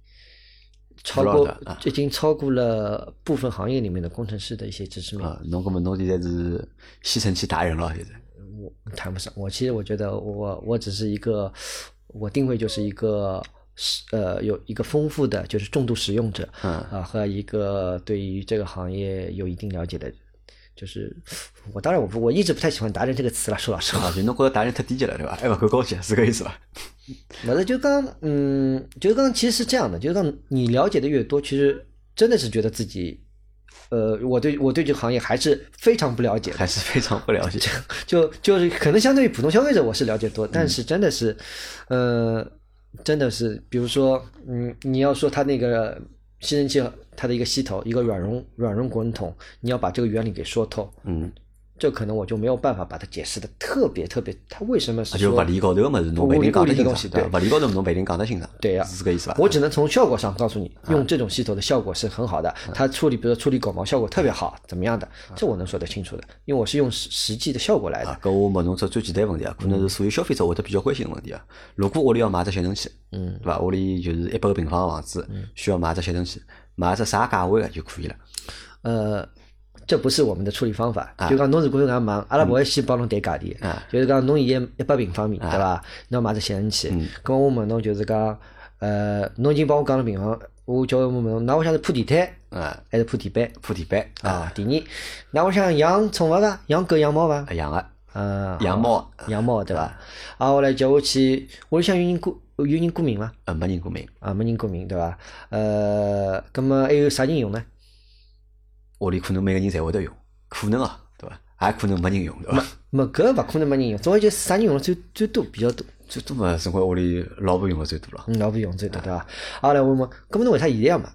[SPEAKER 2] 超过已经超过了部分行业里面的工程师的一些知识面。
[SPEAKER 1] 啊，侬搿么侬现在是吸尘器达人了，现在。
[SPEAKER 2] 我谈不上，我其实我觉得我我只是一个，我定位就是一个呃有一个丰富的就是重度使用者，嗯啊和一个对于这个行业有一定了解的。就是我当然我我一直不太喜欢达人这个词了，说老实话，
[SPEAKER 1] 就侬觉得达人太低级了，对吧？还不够高级，是个意思吧？
[SPEAKER 2] 那是就刚嗯，就刚其实是这样的，就是刚你了解的越多，其实真的是觉得自己，呃，我对我对这个行业还是非常不了解，
[SPEAKER 1] 还是非常不了解。
[SPEAKER 2] 就就是可能相对于普通消费者，我是了解多，但是真的是，呃，真的是，比如说，嗯，你要说它那个吸尘器。它的一个吸头，一个软绒软绒滚筒，你要把这个原理给说透，嗯，这可能我就没有办法把它解释的特别特别，它为什么是
[SPEAKER 1] 就物理高头个么子，侬不一定讲得清楚，
[SPEAKER 2] 对，
[SPEAKER 1] 物理高头侬不一定讲得清楚，
[SPEAKER 2] 对呀，
[SPEAKER 1] 是这个意思吧？
[SPEAKER 2] 我只能从效果上告诉你，用这种系统的效果是很好的，它处理，比如说处理狗毛效果特别好，怎么样的，这我能说得清楚的，因为我是用实实际的效果来的。
[SPEAKER 1] 搿我问侬只最简单问题啊，可能是所有消费者会得比较关心的问题啊。如果屋里要买只吸尘器，嗯，对吧？屋里就是一百个平方的房子，需要买只吸尘器。买只啥价位的就可以了。
[SPEAKER 2] 呃，这不是我们的处理方法。就讲侬如果搿样忙，阿拉勿会先帮侬谈价钿。啊，就是讲侬现在一百平方米，对伐？侬要买只吸尘器。嗯。咁我问侬就是讲，呃，侬已经帮我讲了平方，我叫我问侬，那我想是铺地毯，啊，还是铺地板？
[SPEAKER 1] 铺地板。
[SPEAKER 2] 啊。第二，那我想养宠物伐？养狗养猫伐？
[SPEAKER 1] 养个。
[SPEAKER 2] 嗯。
[SPEAKER 1] 养猫。
[SPEAKER 2] 养猫对伐？啊，我来叫我去，我想有人过。有人过敏吗？
[SPEAKER 1] 呃，没人过敏。
[SPEAKER 2] 啊，没人过敏，对伐？呃，咁么还有啥人用呢？
[SPEAKER 1] 屋里可能每个人侪会得用，可能啊，对伐？也可能没人用，对伐？
[SPEAKER 2] 没，搿勿可能没人用，总归就啥人用了最最多，比较多。
[SPEAKER 1] 最多嘛，总归屋里老婆用的最多了。
[SPEAKER 2] 嗯，老婆用最多，对伐？好来问问，搿么侬为啥现在要买？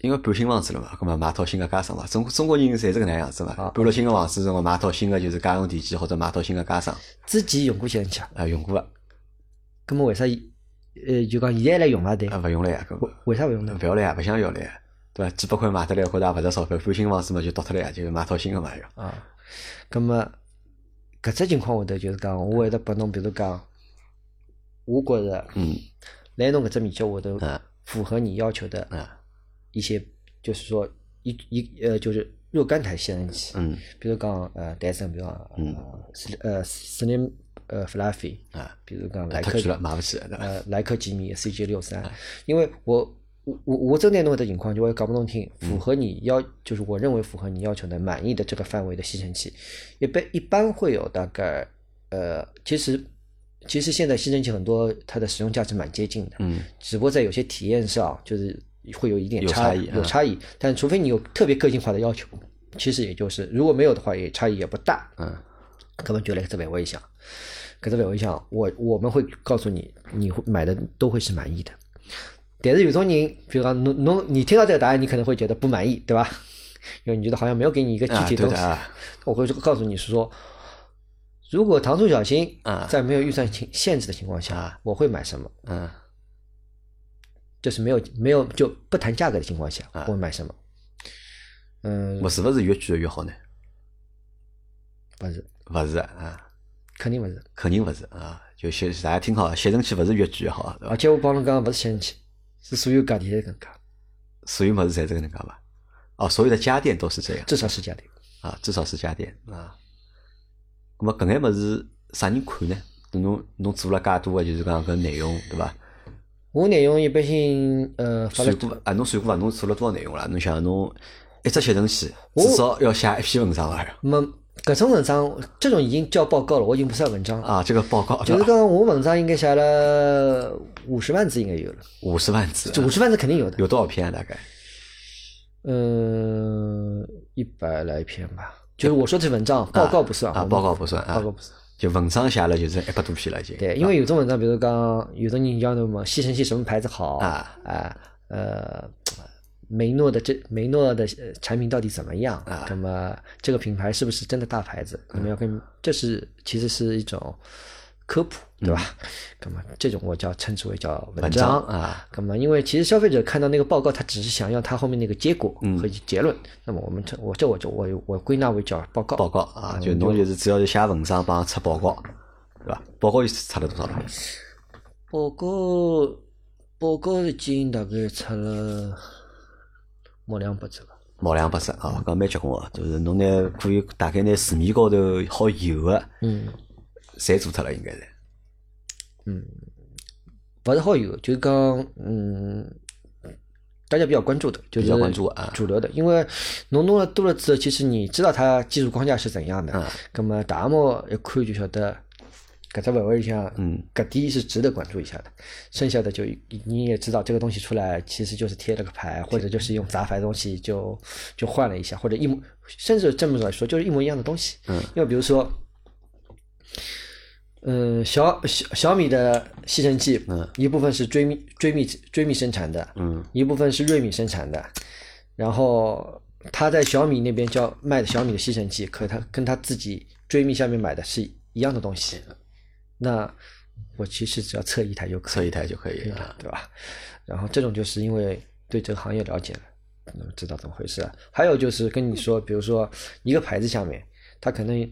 [SPEAKER 1] 因为搬新房子了嘛，搿么买套新的家装嘛。中中国人侪是搿能样子嘛，搬了新的房子，辰光买套新的就是家用电器或者买套新的家装。
[SPEAKER 2] 之前用过吸尘器
[SPEAKER 1] 啊？用过。
[SPEAKER 2] 搿么为啥？呃，就讲现在来用啊，对。
[SPEAKER 1] 啊，勿用了呀，
[SPEAKER 2] 为为啥勿用呢？
[SPEAKER 1] 勿要了呀，勿想要了呀，对伐？几百块买得来，或者也勿值钞票，搬新房子嘛就倒脱了呀，就买套新个嘛要。
[SPEAKER 2] 啊，葛么搿只情况下头就是讲，我会得拨侬，比如讲，我觉着，嗯，来侬搿只面积下头，符合你要求的，一些就是说一一呃就是若干台吸尘器，嗯，比如讲呃戴森，比如讲，嗯，是呃四零。呃，Fluffy 啊，比如讲莱克，
[SPEAKER 1] 买不起，
[SPEAKER 2] 呃，莱克吉米 CG 六三，因为我我我我这内弄的情况，就我也搞不懂听，符合你要，就是我认为符合你要求的满意的这个范围的吸尘器，一般一般会有大概，呃，其实其实现在吸尘器很多它的使用价值蛮接近的，嗯，只不过在有些体验上就是会有一点差异，有差异，但除非你有特别个性化的要求，其实也就是如果没有的话，也差异也不大，嗯，根本就来这边我一想。可是，我想，我我们会告诉你，你会买的都会是满意的。但是有种人，比如讲侬侬，你听到这个答案，你可能会觉得不满意，对吧？因为你觉得好像没有给你一个具体东西。我会告诉你是说，如果糖醋小新在没有预算情限制的情况下，我会买什么？嗯，就是没有没有就不谈价格的情况下，我会买什么？嗯，
[SPEAKER 1] 我是不是越贵越好呢？
[SPEAKER 2] 不是，
[SPEAKER 1] 不是啊，
[SPEAKER 2] 肯定不是，
[SPEAKER 1] 肯定不是啊！就吸大家听好，吸尘器不是越贵越好，
[SPEAKER 2] 而且我帮侬讲，不是吸尘器，是所有家电都能介，
[SPEAKER 1] 所有么子侪这个能讲吧？哦，所有的家电都是这样，
[SPEAKER 2] 至少是家电
[SPEAKER 1] 啊，至少是家电啊。那么搿眼么子啥人看呢？侬侬做了介多个，就是讲搿内容，对伐？
[SPEAKER 2] 我内容一般性呃，
[SPEAKER 1] 算过啊，侬算过伐？侬做了多少内容了？侬想侬。一只吸尘器至少要写一篇文章了。
[SPEAKER 2] 没，搿种文章，这种已经叫报告了，我已经不算文章了
[SPEAKER 1] 啊。这个报告
[SPEAKER 2] 就是讲我文章应该写了五十万字，应该有了。
[SPEAKER 1] 五十万字，
[SPEAKER 2] 五十万字肯定有的。
[SPEAKER 1] 有多少篇啊？大概？
[SPEAKER 2] 嗯，一百来篇吧。就是我说的是文章，报告不算
[SPEAKER 1] 啊。报告不算啊。
[SPEAKER 2] 报告不算。
[SPEAKER 1] 就文章写了就是一百多篇了，已经。
[SPEAKER 2] 对，因为有种文章，比如讲，有的人讲什么吸尘器什么牌子好啊啊呃。梅诺的这梅诺的产品到底怎么样啊？那么这个品牌是不是真的大牌子？你们要跟这是其实是一种科普，对吧？那么这种我叫称之为叫文章啊。那么因为其实消费者看到那个报告，他只是想要他后面那个结果和结论。那么我们称我这我就我我归纳为叫报告。
[SPEAKER 1] 报告啊，就侬就是只要是写文章帮出报告，对吧？报告出了多少？
[SPEAKER 2] 报告报告已经大概出了。毛两百只吧，
[SPEAKER 1] 毛两百只啊，搿蛮结棍个，就是侬拿可以大概拿市面高头好有个，嗯，侪做脱了，应该是，
[SPEAKER 2] 嗯，勿是好有，就是讲，嗯，大家比较关注的，就是
[SPEAKER 1] 比较关注啊，
[SPEAKER 2] 主流的，因为侬弄了多了之后，其实你知道它技术框架是怎样的，嗯，那么大模一看就晓得。搿只范围里向，嗯，搿点是值得关注一下的。剩下的就你也知道，这个东西出来其实就是贴了个牌，或者就是用杂牌东西就就换了一下，或者一模甚至这么来说就是一模一样的东西。嗯，因为比如说，嗯，小小小米的吸尘器，嗯，一部分是追觅追觅追觅生产的，嗯，一部分是瑞米生产的，然后他在小米那边叫卖的小米的吸尘器，可他跟他自己追觅下面买的是一样的东西。那我其实只要测一台就可以，
[SPEAKER 1] 测一台就可以
[SPEAKER 2] 了，对吧？然后这种就是因为对这个行业了解了，那么知道怎么回事。还有就是跟你说，比如说一个牌子下面，它可能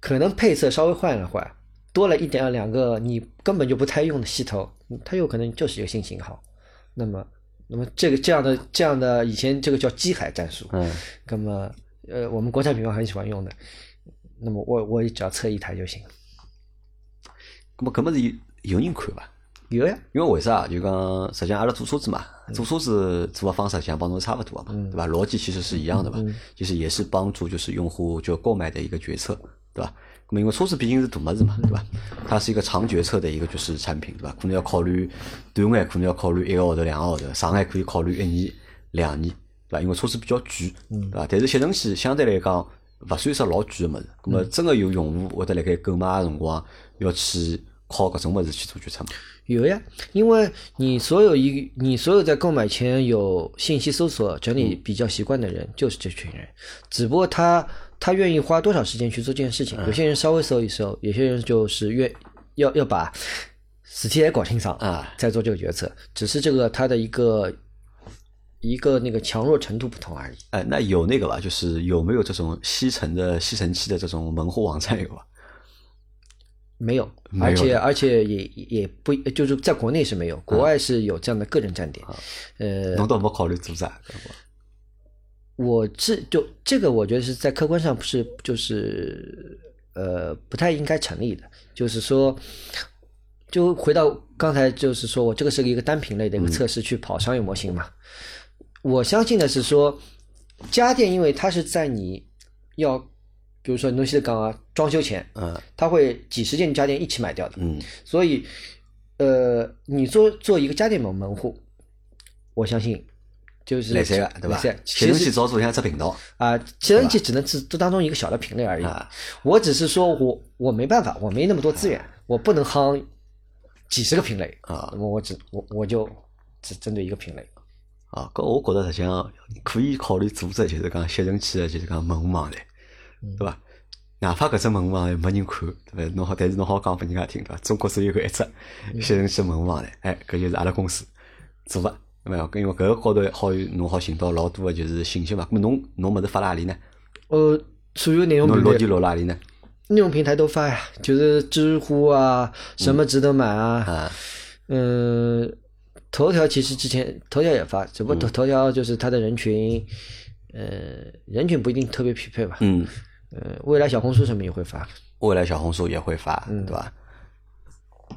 [SPEAKER 2] 可能配色稍微换了换，多了一点两个你根本就不太用的系统，它有可能就是一个新型号。那么，那么这个这样的这样的以前这个叫机海战术，嗯，那么呃我们国产品牌很喜欢用的，那么我我只要测一台就行。
[SPEAKER 1] 咁么，搿么是有有人看伐？
[SPEAKER 2] 有呀，
[SPEAKER 1] 因为为啥？就讲实际上阿拉做车子嘛，做车子做个方式实际上帮侬差不多嘛，对伐？逻辑其实是一样的嘛，就是也是帮助就是用户就购买的一个决策，对伐？那么因为车子毕竟是大么子嘛，对伐？它是一个长决策的一个就是产品，对伐？可能要考虑短眼，可能要考虑一个号头、两个号头，长眼可以考虑一年、两年，对伐？因为车子比较贵，对伐？但是吸尘器相对来讲勿算是老贵个物事，咁么真个有用户会得辣盖购买个辰光要去。靠搿种物事去做决策吗？
[SPEAKER 2] 有呀，因为你所有一你所有在购买前有信息搜索整理比较习惯的人，就是这群人。只不过他他愿意花多少时间去做这件事情？有些人稍微搜一搜，有些人就是愿要要把实体也搞清爽啊，再做这个决策。只是这个他的一个一个那个强弱程度不同而已。
[SPEAKER 1] 哎，那有那个吧？就是有没有这种吸尘的吸尘器的这种门户网站有吧？
[SPEAKER 2] 没有，而且而且也也不就是在国内是没有，国外是有这样的个人站点。呃，
[SPEAKER 1] 侬倒没考虑做啥？
[SPEAKER 2] 我这就这个，我觉得是在客观上不是就是呃不太应该成立的。就是说，就回到刚才，就是说我这个是一个单品类的一个测试，去跑商业模型嘛。我相信的是说，家电因为它是在你要。比如说，东西的刚啊，装修前，嗯，他会几十件家电一起买掉的，嗯，所以，呃，你做做一个家电门门户，我相信就是
[SPEAKER 1] 来三个，对吧？吸尘器只做像只频道
[SPEAKER 2] 啊，吸尘器只能是这当中一个小的品类而已。啊。我只是说我我没办法，我没那么多资源，我不能夯几十个品类。啊，那么我只我我就只针对一个品类。
[SPEAKER 1] 啊，搿我觉得实际上可以考虑组织，就是讲吸尘器的，就是讲门户网站，对伐？哪怕搿只门户网站没人看，对伐？侬好，但是侬好讲拨人家听，对伐？中国只有搿一只吸尘器门户网站，哎，搿就是阿拉公司做个，对伐？因为搿个高头好有侬好寻到老多个就是信息嘛。咾么侬侬物事发辣何里呢？
[SPEAKER 2] 呃，所有内容平台
[SPEAKER 1] 落辣何里呢？
[SPEAKER 2] 内容平台都发呀，就是知乎啊，什么值得买啊，嗯。头条其实之前头条也发，只不过头头条就是它的人群，呃，人群不一定特别匹配吧。嗯。呃，未来小红书什么也会发。
[SPEAKER 1] 未来小红书也会发，对吧？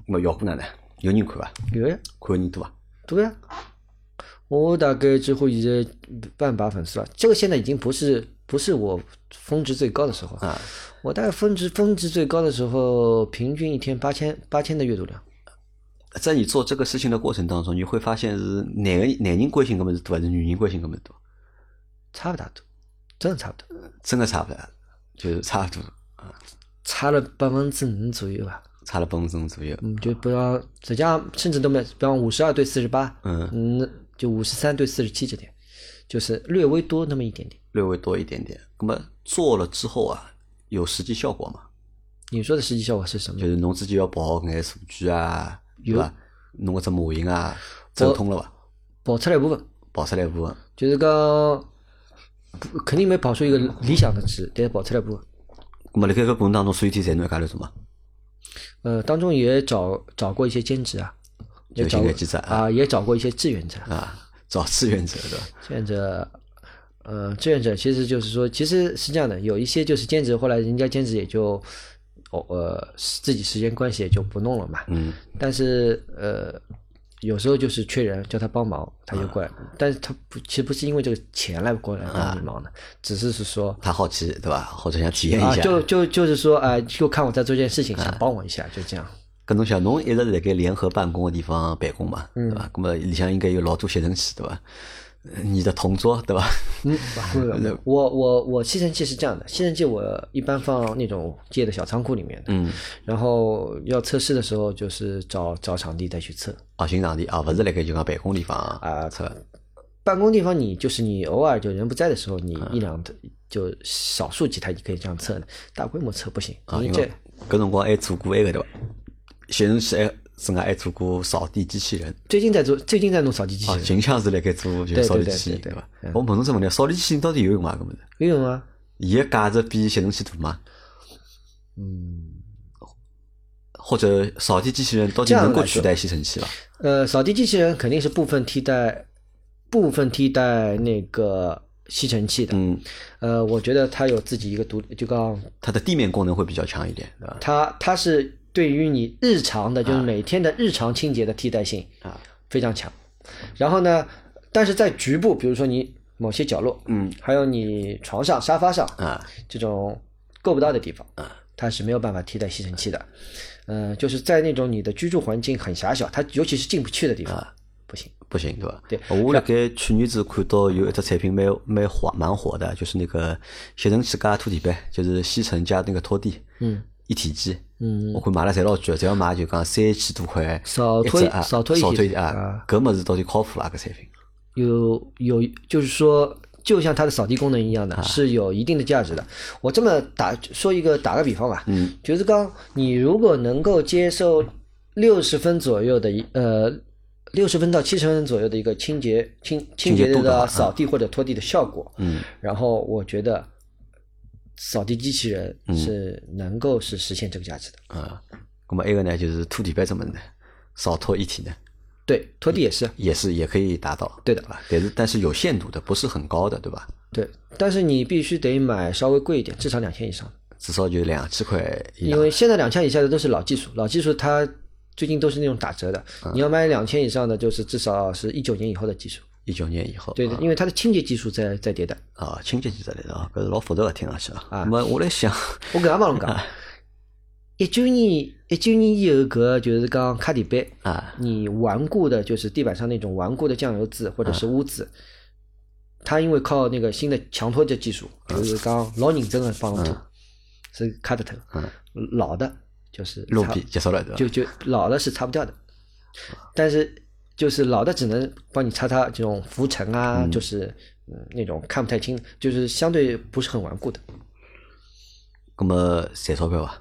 [SPEAKER 1] 那么效果呢？有人看伐？
[SPEAKER 2] 有呀。
[SPEAKER 1] 看人多啊？
[SPEAKER 2] 多呀。我大概知乎现在半把粉丝了。这个现在已经不是不是我峰值最高的时候啊。我大概峰值峰值最高的时候，平均一天八千八千的阅读量。
[SPEAKER 1] 在你做这个事情的过程当中，你会发现是男个男人关心搿么子多，还是女人关心搿么子多？
[SPEAKER 2] 差不大多，真的差不多，
[SPEAKER 1] 真的差不多，就是差不多啊，
[SPEAKER 2] 差了百分之五左右吧。
[SPEAKER 1] 差了百分之五左右。
[SPEAKER 2] 嗯，就不要，实际上甚至都没，比方五十二对四十八，嗯，嗯，就五十三对四十七这点，就是略微多那么一点点。
[SPEAKER 1] 略微多一点点。那么做了之后啊，有实际效果吗？
[SPEAKER 2] 你说的实际效果是什么？
[SPEAKER 1] 就是侬自己要跑好眼数据啊。对伐？弄个只模型啊，走通了伐？
[SPEAKER 2] 跑出来一部分，
[SPEAKER 1] 跑出来一部分，
[SPEAKER 2] 就是讲肯定没跑出一个理想的值，但是跑出来一部分。
[SPEAKER 1] 那么辣盖搿过程当中，所有天侪侬一家头做嘛？
[SPEAKER 2] 呃，当中也找找过一些兼职啊，
[SPEAKER 1] 也找
[SPEAKER 2] 啊，也找过一些志愿者
[SPEAKER 1] 啊，找志愿者对吧？
[SPEAKER 2] 志愿者，呃，志愿者其实就是说，其实是这样的，有一些就是兼职，后来人家兼职也就。哦，呃，自己时间关系也就不弄了嘛。嗯。但是，呃，有时候就是缺人，叫他帮忙，他就过来。但是他不，其实不是因为这个钱来过来帮你忙的，只是是说
[SPEAKER 1] 他好奇，对吧？或者想体验一下。
[SPEAKER 2] 就就就是说，哎，就看我在做件事情，想帮我一下，就这样。
[SPEAKER 1] 跟侬想，侬一直在给联合办公的地方办公嘛，对吧？那么里向应该有老多吸尘器，对吧？你的同桌对吧？
[SPEAKER 2] 嗯，我我我吸尘器是这样的，吸尘器我一般放那种借的小仓库里面的。嗯，然后要测试的时候，就是找找场地再去测。
[SPEAKER 1] 啊，寻场地啊，不是那个就讲办公地方啊测。
[SPEAKER 2] 办公地方你就是你偶尔就人不在的时候，你一两就少数几台你可以这样测的，大规模测不行。
[SPEAKER 1] 啊，因为搿辰光还做过那个对吧？吸尘器还。是外还做过扫地机器人，
[SPEAKER 2] 最近在做，最近在弄扫地机器人。
[SPEAKER 1] 近腔是辣盖做就扫地机器人，对伐？我问侬只问题，扫地机器人到底有用吗？搿么子？
[SPEAKER 2] 有用啊！
[SPEAKER 1] 伊个价值比吸尘器大吗？嗯。或者扫地机器人到底能够取代吸尘器伐？
[SPEAKER 2] 呃，扫地机器人肯定是部分替代，部分替代那个吸尘器的。嗯。呃，我觉得它有自己一个独，就刚
[SPEAKER 1] 它的地面功能会比较强一点，对吧？
[SPEAKER 2] 它它是。对于你日常的，就是每天的日常清洁的替代性啊非常强。然后呢，但是在局部，比如说你某些角落，嗯，还有你床上、沙发上啊这种够不到的地方啊，它是没有办法替代吸尘器的。嗯，就是在那种你的居住环境很狭小，它尤其是进不去的地方，不行，
[SPEAKER 1] 不行，对吧？
[SPEAKER 2] 对。
[SPEAKER 1] 我辣盖去年子看到有一只产品蛮蛮火蛮火的，就是那个吸尘器加拖地板，就是吸尘加那个拖地，嗯。一体机，嗯，我看买了侪老贵，只要买就讲三千多块，
[SPEAKER 2] 少
[SPEAKER 1] 推
[SPEAKER 2] 少推
[SPEAKER 1] 一体啊，搿么子到底靠谱啊？搿产品
[SPEAKER 2] 有有，就是说，就像它的扫地功能一样的，是有一定的价值的。我这么打说一个打个比方吧，嗯，就是刚你如果能够接受六十分左右的一呃六十分到七十分左右的一个清洁清清洁的扫地或者拖地的效果，嗯，然后我觉得。扫地机器人是能够是实现这个价值的
[SPEAKER 1] 啊。那么一个呢，就是拖地板这么的，扫拖一体的。
[SPEAKER 2] 对，拖地也是，
[SPEAKER 1] 也是也可以达到。
[SPEAKER 2] 对的，
[SPEAKER 1] 但是但是有限度的，不是很高的，对吧？
[SPEAKER 2] 对，但是你必须得买稍微贵一点，至少两千以上。
[SPEAKER 1] 至少就两千块。
[SPEAKER 2] 因为现在两千以下的都是老技术，老技术它最近都是那种打折的。你要买两千以上的，就是至少是一九年以后的技术。
[SPEAKER 1] 一九年以后，
[SPEAKER 2] 对的，因为它的清洁技术在在迭代。
[SPEAKER 1] 啊，清洁技术在迭代啊，搿是老复杂个，听上去啊。那么我来想，
[SPEAKER 2] 我搿样帮侬讲，一九年一九年以后，搿就是讲卡地板啊，你顽固的，就是地板上那种顽固的酱油渍或者是污渍，它因为靠那个新的强拖的技术，就是讲老认真的帮侬拖，是卡得脱，老的就是
[SPEAKER 1] 路皮结束了，对吧？
[SPEAKER 2] 就就老的是擦不掉的，但是。就是老的只能帮你擦擦这种浮尘啊，就是嗯那种看不太清，就是相对不是很顽固的。
[SPEAKER 1] 那么赚钞票伐？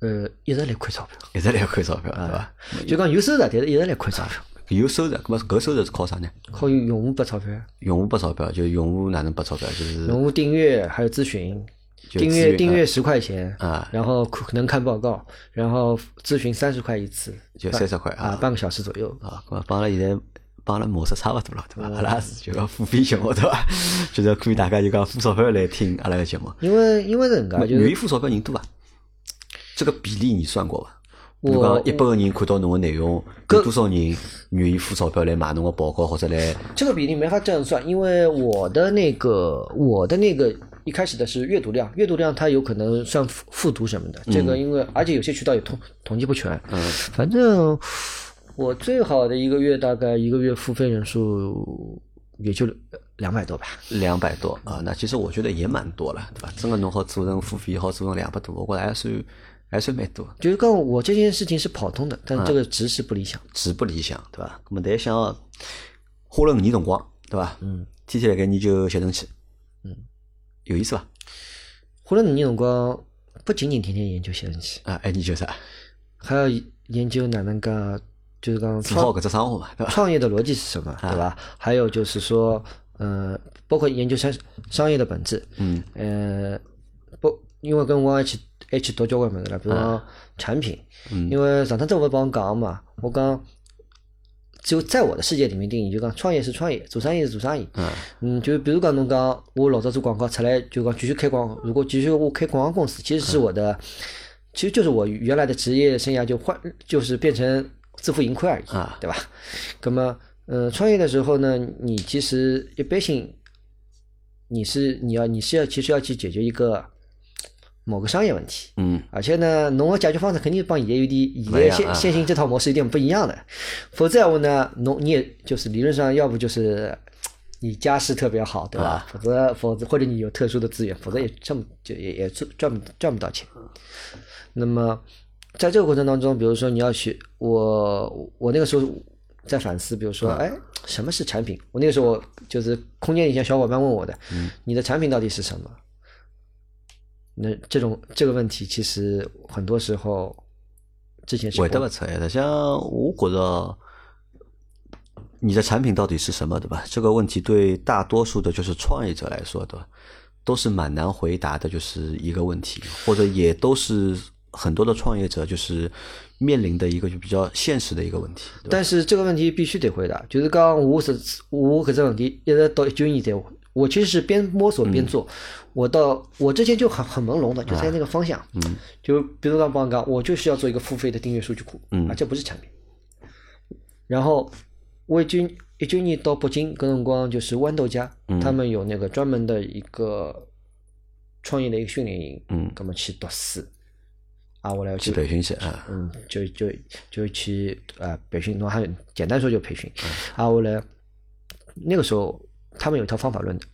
[SPEAKER 2] 呃，一直来亏钞票，
[SPEAKER 1] 一直来亏钞票，对伐？
[SPEAKER 2] 就讲有收入，但是一直来亏钞票。
[SPEAKER 1] 有收入，那么搿收入是靠啥呢？
[SPEAKER 2] 靠用户拨钞票。
[SPEAKER 1] 用户拨钞票，就用户哪能拨钞票？就是
[SPEAKER 2] 用户订阅还有咨询，订阅订阅十块钱啊，然后可能看报告，然后咨询三十块一次，
[SPEAKER 1] 就三十块啊，
[SPEAKER 2] 半个小时左右
[SPEAKER 1] 啊。咁帮了现在帮了模式差勿多了，对伐？阿拉是就讲付费节目，对伐？就是可以大家就讲付钞票来听阿拉个节目。
[SPEAKER 2] 因为因为人家就
[SPEAKER 1] 愿意付钞票人多伐？这个比例你算过伐？如讲一百个人看到侬个内容，有多少人愿意付钞票来买侬个报告或者来？
[SPEAKER 2] 这个比例没法这样算，因为我的那个我的那个一开始的是阅读量，阅读量它有可能算复复读什么的。这个因为而且有些渠道也统统计不全。嗯。反正我最好的一个月大概一个月付费人数也就两百多吧。
[SPEAKER 1] 两百多啊，那其实我觉得也蛮多了，对吧？真个侬好做成付费，好做成两百多，我觉着还算。还算蛮多，
[SPEAKER 2] 就是讲我这件事情是跑通的，但这个值是不理想，
[SPEAKER 1] 值不理想，对吧？那么但想花了五年辰光，对吧？嗯，天天来研究吸尘器，嗯，有意思吧？
[SPEAKER 2] 花了五年辰光，不仅仅天天研究吸尘器
[SPEAKER 1] 啊，还研究啥？
[SPEAKER 2] 还要研究哪能个，就是讲
[SPEAKER 1] 做好搿只生活嘛，对吧？
[SPEAKER 2] 创业的逻辑是什么，对吧？还有就是说，嗯，包括研究商商业的本质，嗯，呃，不，因为跟我一起。一起读交关物事了，比如讲产品，嗯因为上趟子我帮我讲嘛，我讲只有在我的世界里面定义，就讲创业是创业，做生意是做生意。嗯，就比如讲侬讲我老早做广告出来，就讲继续开广，如果继续我开广告公司，其实是我的，其实就是我原来的职业生涯就换，就是变成自负盈亏而已，对吧？那么，呃，创业的时候呢，你其实一般性，你是你要你是要其实要去解决一个。某个商业问题，嗯，而且呢，侬个解决方式肯定帮现在有点，现在现现行这套模式有点不一样的，否则话呢，侬你也就是理论上要不就是你家世特别好，对吧？否则否则或者你有特殊的资源，否则也挣就也也赚赚赚不到钱。那么在这个过程当中，比如说你要学我我那个时候在反思，比如说哎，什么是产品？我那个时候就是空间以前小伙伴问我的，你的产品到底是什么？那这种这个问题，其实很多时候之前是
[SPEAKER 1] 回答不出来的。像我觉得，你的产品到底是什么，对吧？这个问题对大多数的就是创业者来说对吧，都是蛮难回答的，就是一个问题，或者也都是很多的创业者就是面临的一个就比较现实的一个问题。
[SPEAKER 2] 但是这个问题必须得回答，就是刚刚我是我搿只问题一直到一九年才。我其实是边摸索边做，我到我之前就很很朦胧的，就在那个方向，就比如刚帮刚，我就是要做一个付费的订阅数据库，啊，这不是产品。然后我一九一九年到北京，跟辰光就是豌豆荚，他们有那个专门的一个创业的一个训练营，嗯，那么去读书，啊，我来
[SPEAKER 1] 去培训去啊，
[SPEAKER 2] 嗯，就就就去啊培训，侬还简单说就培训，啊，我来那个时候。他们有一套方法论的，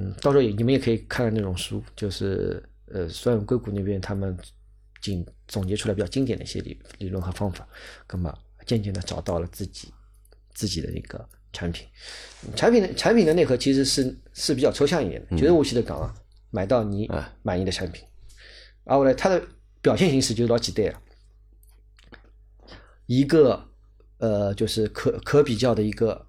[SPEAKER 2] 嗯，到时候你们也可以看看那种书，就是呃，虽然硅谷那边他们仅总结出来比较经典的一些理理论和方法，那么渐渐的找到了自己自己的一个产品，产品的产品的内核其实是是比较抽象一点的，就是我记得讲啊，买到你满意的产品，然后呢，它的表现形式就老几代啊，一个呃，就是可可比较的一个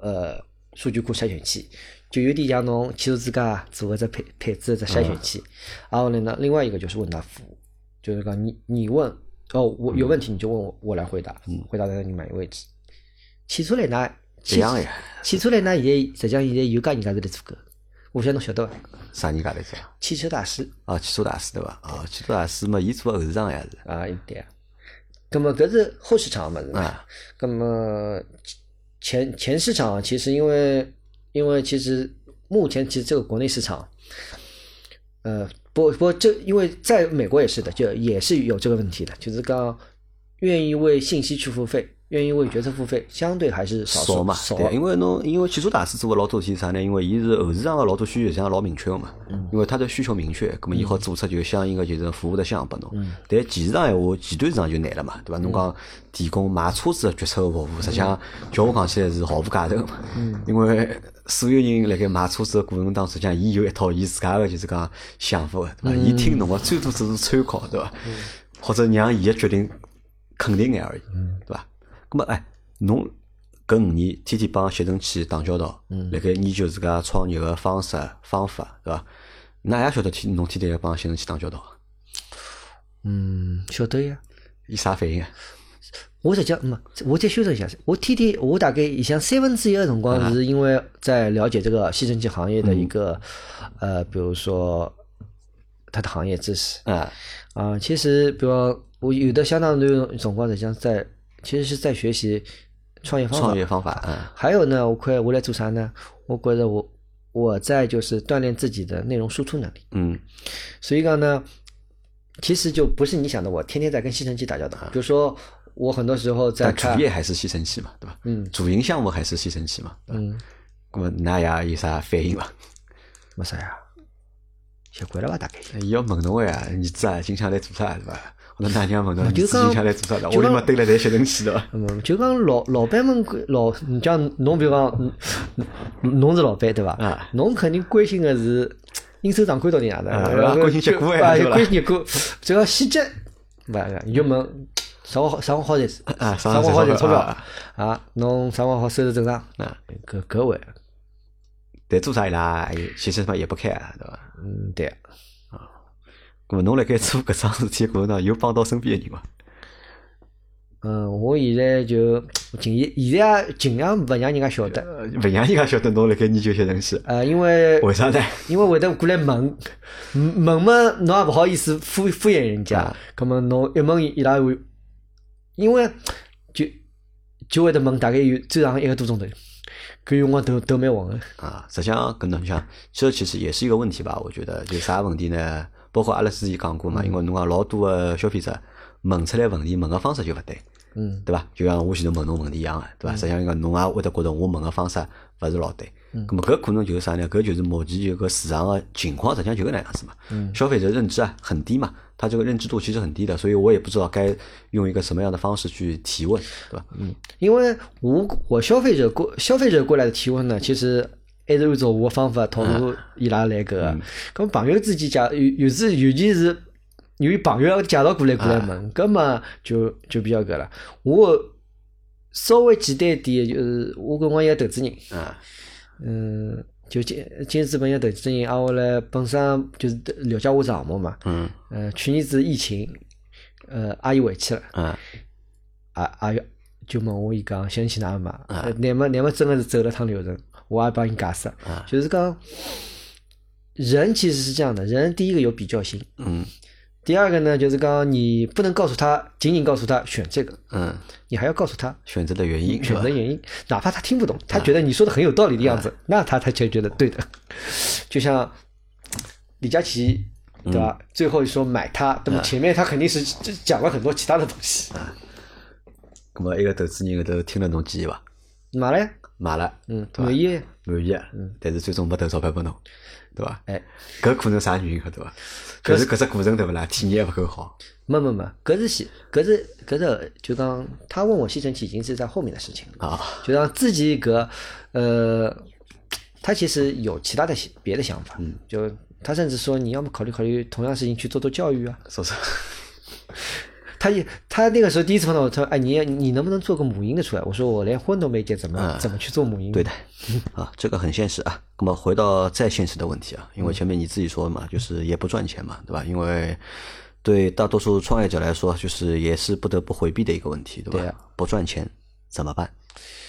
[SPEAKER 2] 呃。数据库筛选器就有点像侬汽车之家做个只配配置的只筛选器，然后呢，另外一个就是问答服务，就是讲你你问哦，我有问题你就问我，我来回答，回答在你满意为止。汽车类呢，
[SPEAKER 1] 一样呀。
[SPEAKER 2] 汽车类呢，现在实际上现在有家人家是在做个，我晓得侬晓得伐？
[SPEAKER 1] 啥人家在做？
[SPEAKER 2] 汽车大师。
[SPEAKER 1] 啊，汽车大师对伐？啊，汽车大师嘛，伊做后市场呀是。
[SPEAKER 2] 啊，对。那么搿是后市场嘛是吧？那么。前前市场其实因为因为其实目前其实这个国内市场，呃不不这因为在美国也是的，就也是有这个问题的，就是刚愿意为信息去付费，愿意为决策付费，相对还是
[SPEAKER 1] 少嘛。对，因为侬因为汽车大师做个老多事体啥呢？因为伊是后市场个老多需求实际上老明确个嘛。嗯。因为他的需求明确，咁么伊好做出就相应个就是服务的项拨侬。嗯。但前市场闲话，前端市场就难了嘛，对伐？侬讲提供买车子决策个服务，实际上叫我讲起来是毫无价值个嘛。嗯。因为所有人辣盖买车子个过程当中，讲伊有一套伊自家个就是讲想法个，对伐？伊听侬个最多只是参考，对伐？嗯。或者让伊个决定肯定眼而已，对伐？咁么哎，侬搿五年天天帮吸尘器打交道，辣盖研究自家创业个方式方法，对伐？㑚也晓得天侬天天要帮吸尘器打交道？
[SPEAKER 2] 嗯，晓得呀。
[SPEAKER 1] 伊啥反应？
[SPEAKER 2] 我实际没，我再修正一下，我天天我大概以前三分之一的辰光是因为在了解这个吸尘器行业的一个呃，比如说它的行业知识。啊啊，其实比如我有的相当多辰光实际上在。其实是在学习创业方
[SPEAKER 1] 法，创业方法，嗯，
[SPEAKER 2] 还有呢，我快我来做啥呢？我觉得我我在就是锻炼自己的内容输出能力，
[SPEAKER 1] 嗯，
[SPEAKER 2] 所以讲呢，其实就不是你想的，我天天在跟吸尘器打交道。比如说，我很多时候在
[SPEAKER 1] 主业还是吸尘器嘛，对吧？嗯，主营项目还是吸尘器嘛，嗯，那么那也有啥反应伐？
[SPEAKER 2] 没啥呀，习惯了吧？大概。
[SPEAKER 1] 伊要问侬个呀，儿子啊，经常来做啥，对吧？我大娘问侬，你自己下来做啥的？我里面堆了台吸尘器的。
[SPEAKER 2] 嗯，就讲老老板们老，你讲侬比如讲，侬是老板对伐？啊，侬肯定关心的是应收账款到底哪
[SPEAKER 1] 能？关心结果呀，
[SPEAKER 2] 关心结果，只 要细节，勿你就问生活好生活好赚啊，生活好赚钞票啊，侬生活好收入正常啊，搿搿位。
[SPEAKER 1] 但做啥伊拉其实嘛也不开，对伐？
[SPEAKER 2] 嗯，对啊。啊。
[SPEAKER 1] 咾，侬辣盖做搿桩事体过程当中，有帮到身边个人伐？
[SPEAKER 2] 嗯，我现在就尽现在也尽量勿让人家晓得，
[SPEAKER 1] 勿让人家晓得侬辣盖研究些东西。
[SPEAKER 2] 呃，因为
[SPEAKER 1] 为啥呢？
[SPEAKER 2] 因为会得过来问，问嘛，侬也勿好意思敷敷衍人家。咾么侬一问伊拉会，因为就就会得问，大概有最长一个多钟头，搿辰光都都蛮黄个。
[SPEAKER 1] 啊，实际上跟侬讲，这其实也是一个问题吧？我觉得，就啥问题呢？包括阿拉之前讲过嘛，因为侬讲老多个消费者问出来问题，问个方式就勿对，嗯，对伐？就像我前头问侬问题一样个，对伐？实际上讲侬也会得觉得我问个方式勿是老对，嗯，咁么搿可能就是啥呢？搿就是目前就搿市场个情况，实际上就搿能样子嘛，嗯，消费者认知啊很低嘛，他这个认知度其实很低的，所以我也不知道该用一个什么样的方式去提问，对吧？
[SPEAKER 2] 嗯，因为我我消费者过消费者过来的提问呢，其实。还是按照我方法套路伊拉来个，咁朋友之间介有有时尤其是由于朋友介绍过来过来问，咁么就就比较搿了。我稍微简单一点，就是我跟我一个投资人，嗯，就金金资本一个投资人，啊，我来本身就是了解我项目嘛，嗯，呃，去年子疫情，呃，阿姨回去了，啊，啊，就问我伊讲，想去哪买？乃末乃末真个是走了趟流程。我也帮你解释，啊。就是讲，人其实是这样的，人第一个有比较心，嗯，第二个呢，就是刚你不能告诉他，仅仅告诉他选这个，嗯，你还要告诉他
[SPEAKER 1] 选择的原因，
[SPEAKER 2] 选择原因，哪怕他听不懂，他觉得你说的很有道理的样子，那他他才觉得对的。就像李佳琦，对吧？最后说买它，那么前面他肯定是讲了很多其他的东西。
[SPEAKER 1] 那么一个投资人都听了侬建议吧？
[SPEAKER 2] 买了。
[SPEAKER 1] 买了，
[SPEAKER 2] 嗯，满意，
[SPEAKER 1] 满意，嗯，但是最终没投钞票拨侬，对伐？哎，搿可能啥原因？对伐？搿是搿只过程对勿啦？体验勿够好。
[SPEAKER 2] 没没没，搿是吸，搿是搿是就讲他问我吸尘器已经是在后面的事情了啊。就让自己搿呃，他其实有其他的别的想法，嗯，就他甚至说你要么考虑考虑同样事情去做做教育啊，
[SPEAKER 1] 说说。
[SPEAKER 2] 他也，他那个时候第一次碰到我，他说：“哎，你你能不能做个母婴的出来？”我说：“我连婚都没结，怎么怎么去做母婴？”
[SPEAKER 1] 对的，啊，这个很现实啊。那么回到再现实的问题啊，因为前面你自己说嘛，就是也不赚钱嘛，对吧？因为对大多数创业者来说，就是也是不得不回避的一个问题，对吧？
[SPEAKER 2] 对
[SPEAKER 1] 不赚钱怎么办？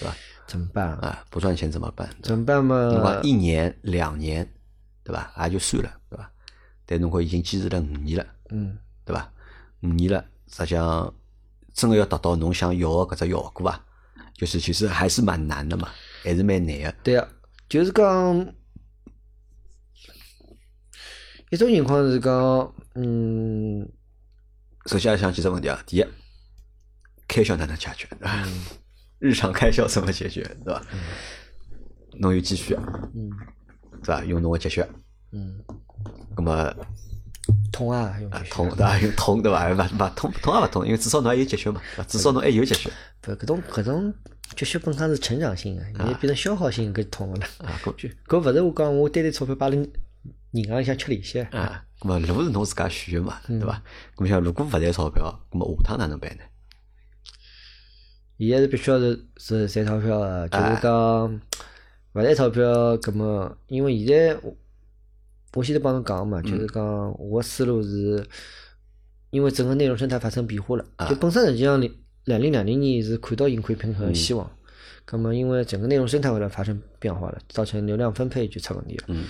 [SPEAKER 1] 对吧？
[SPEAKER 2] 怎么办
[SPEAKER 1] 啊？不赚钱怎么办？
[SPEAKER 2] 怎么办嘛？
[SPEAKER 1] 一年两年，对吧？也就算了，对吧？但如果已经坚持了五年了，嗯，对吧？五年了。实际上，真的要达到侬想要的搿只效果啊，就是其实还是蛮难的嘛，还是蛮难的。
[SPEAKER 2] 对啊，就是讲一种情况是讲，嗯，
[SPEAKER 1] 首先想几只问题啊。第一，开销哪能解决？日常开销怎么解决，对吧？侬有积蓄，嗯，对吧？用侬个积蓄，嗯，那么
[SPEAKER 2] 痛啊，用
[SPEAKER 1] 痛对吧？用痛对吧？勿勿痛痛也勿痛，因为至少侬还有积蓄嘛，至少侬还有积蓄。
[SPEAKER 2] 不，搿种搿种积蓄本身是成长性的，你变成消耗性，搿痛了。啊，搿搿勿是我讲，我单单钞票摆辣银行里向吃利息。
[SPEAKER 1] 啊，搿么路是侬自家选个嘛，对伐？搿么像如果勿赚钞票，搿么下趟哪能办呢？
[SPEAKER 2] 现在是必须要是是赚钞票个，就是讲勿赚钞票，搿么因为现在我我现在帮侬讲嘛，就是讲我思路是，因为整个内容生态发生变化了，就本身实际上零两零两零年是看到盈亏平衡希望，搿么因为整个内容生态会来发生变化了，造成流量分配就出问题了。嗯，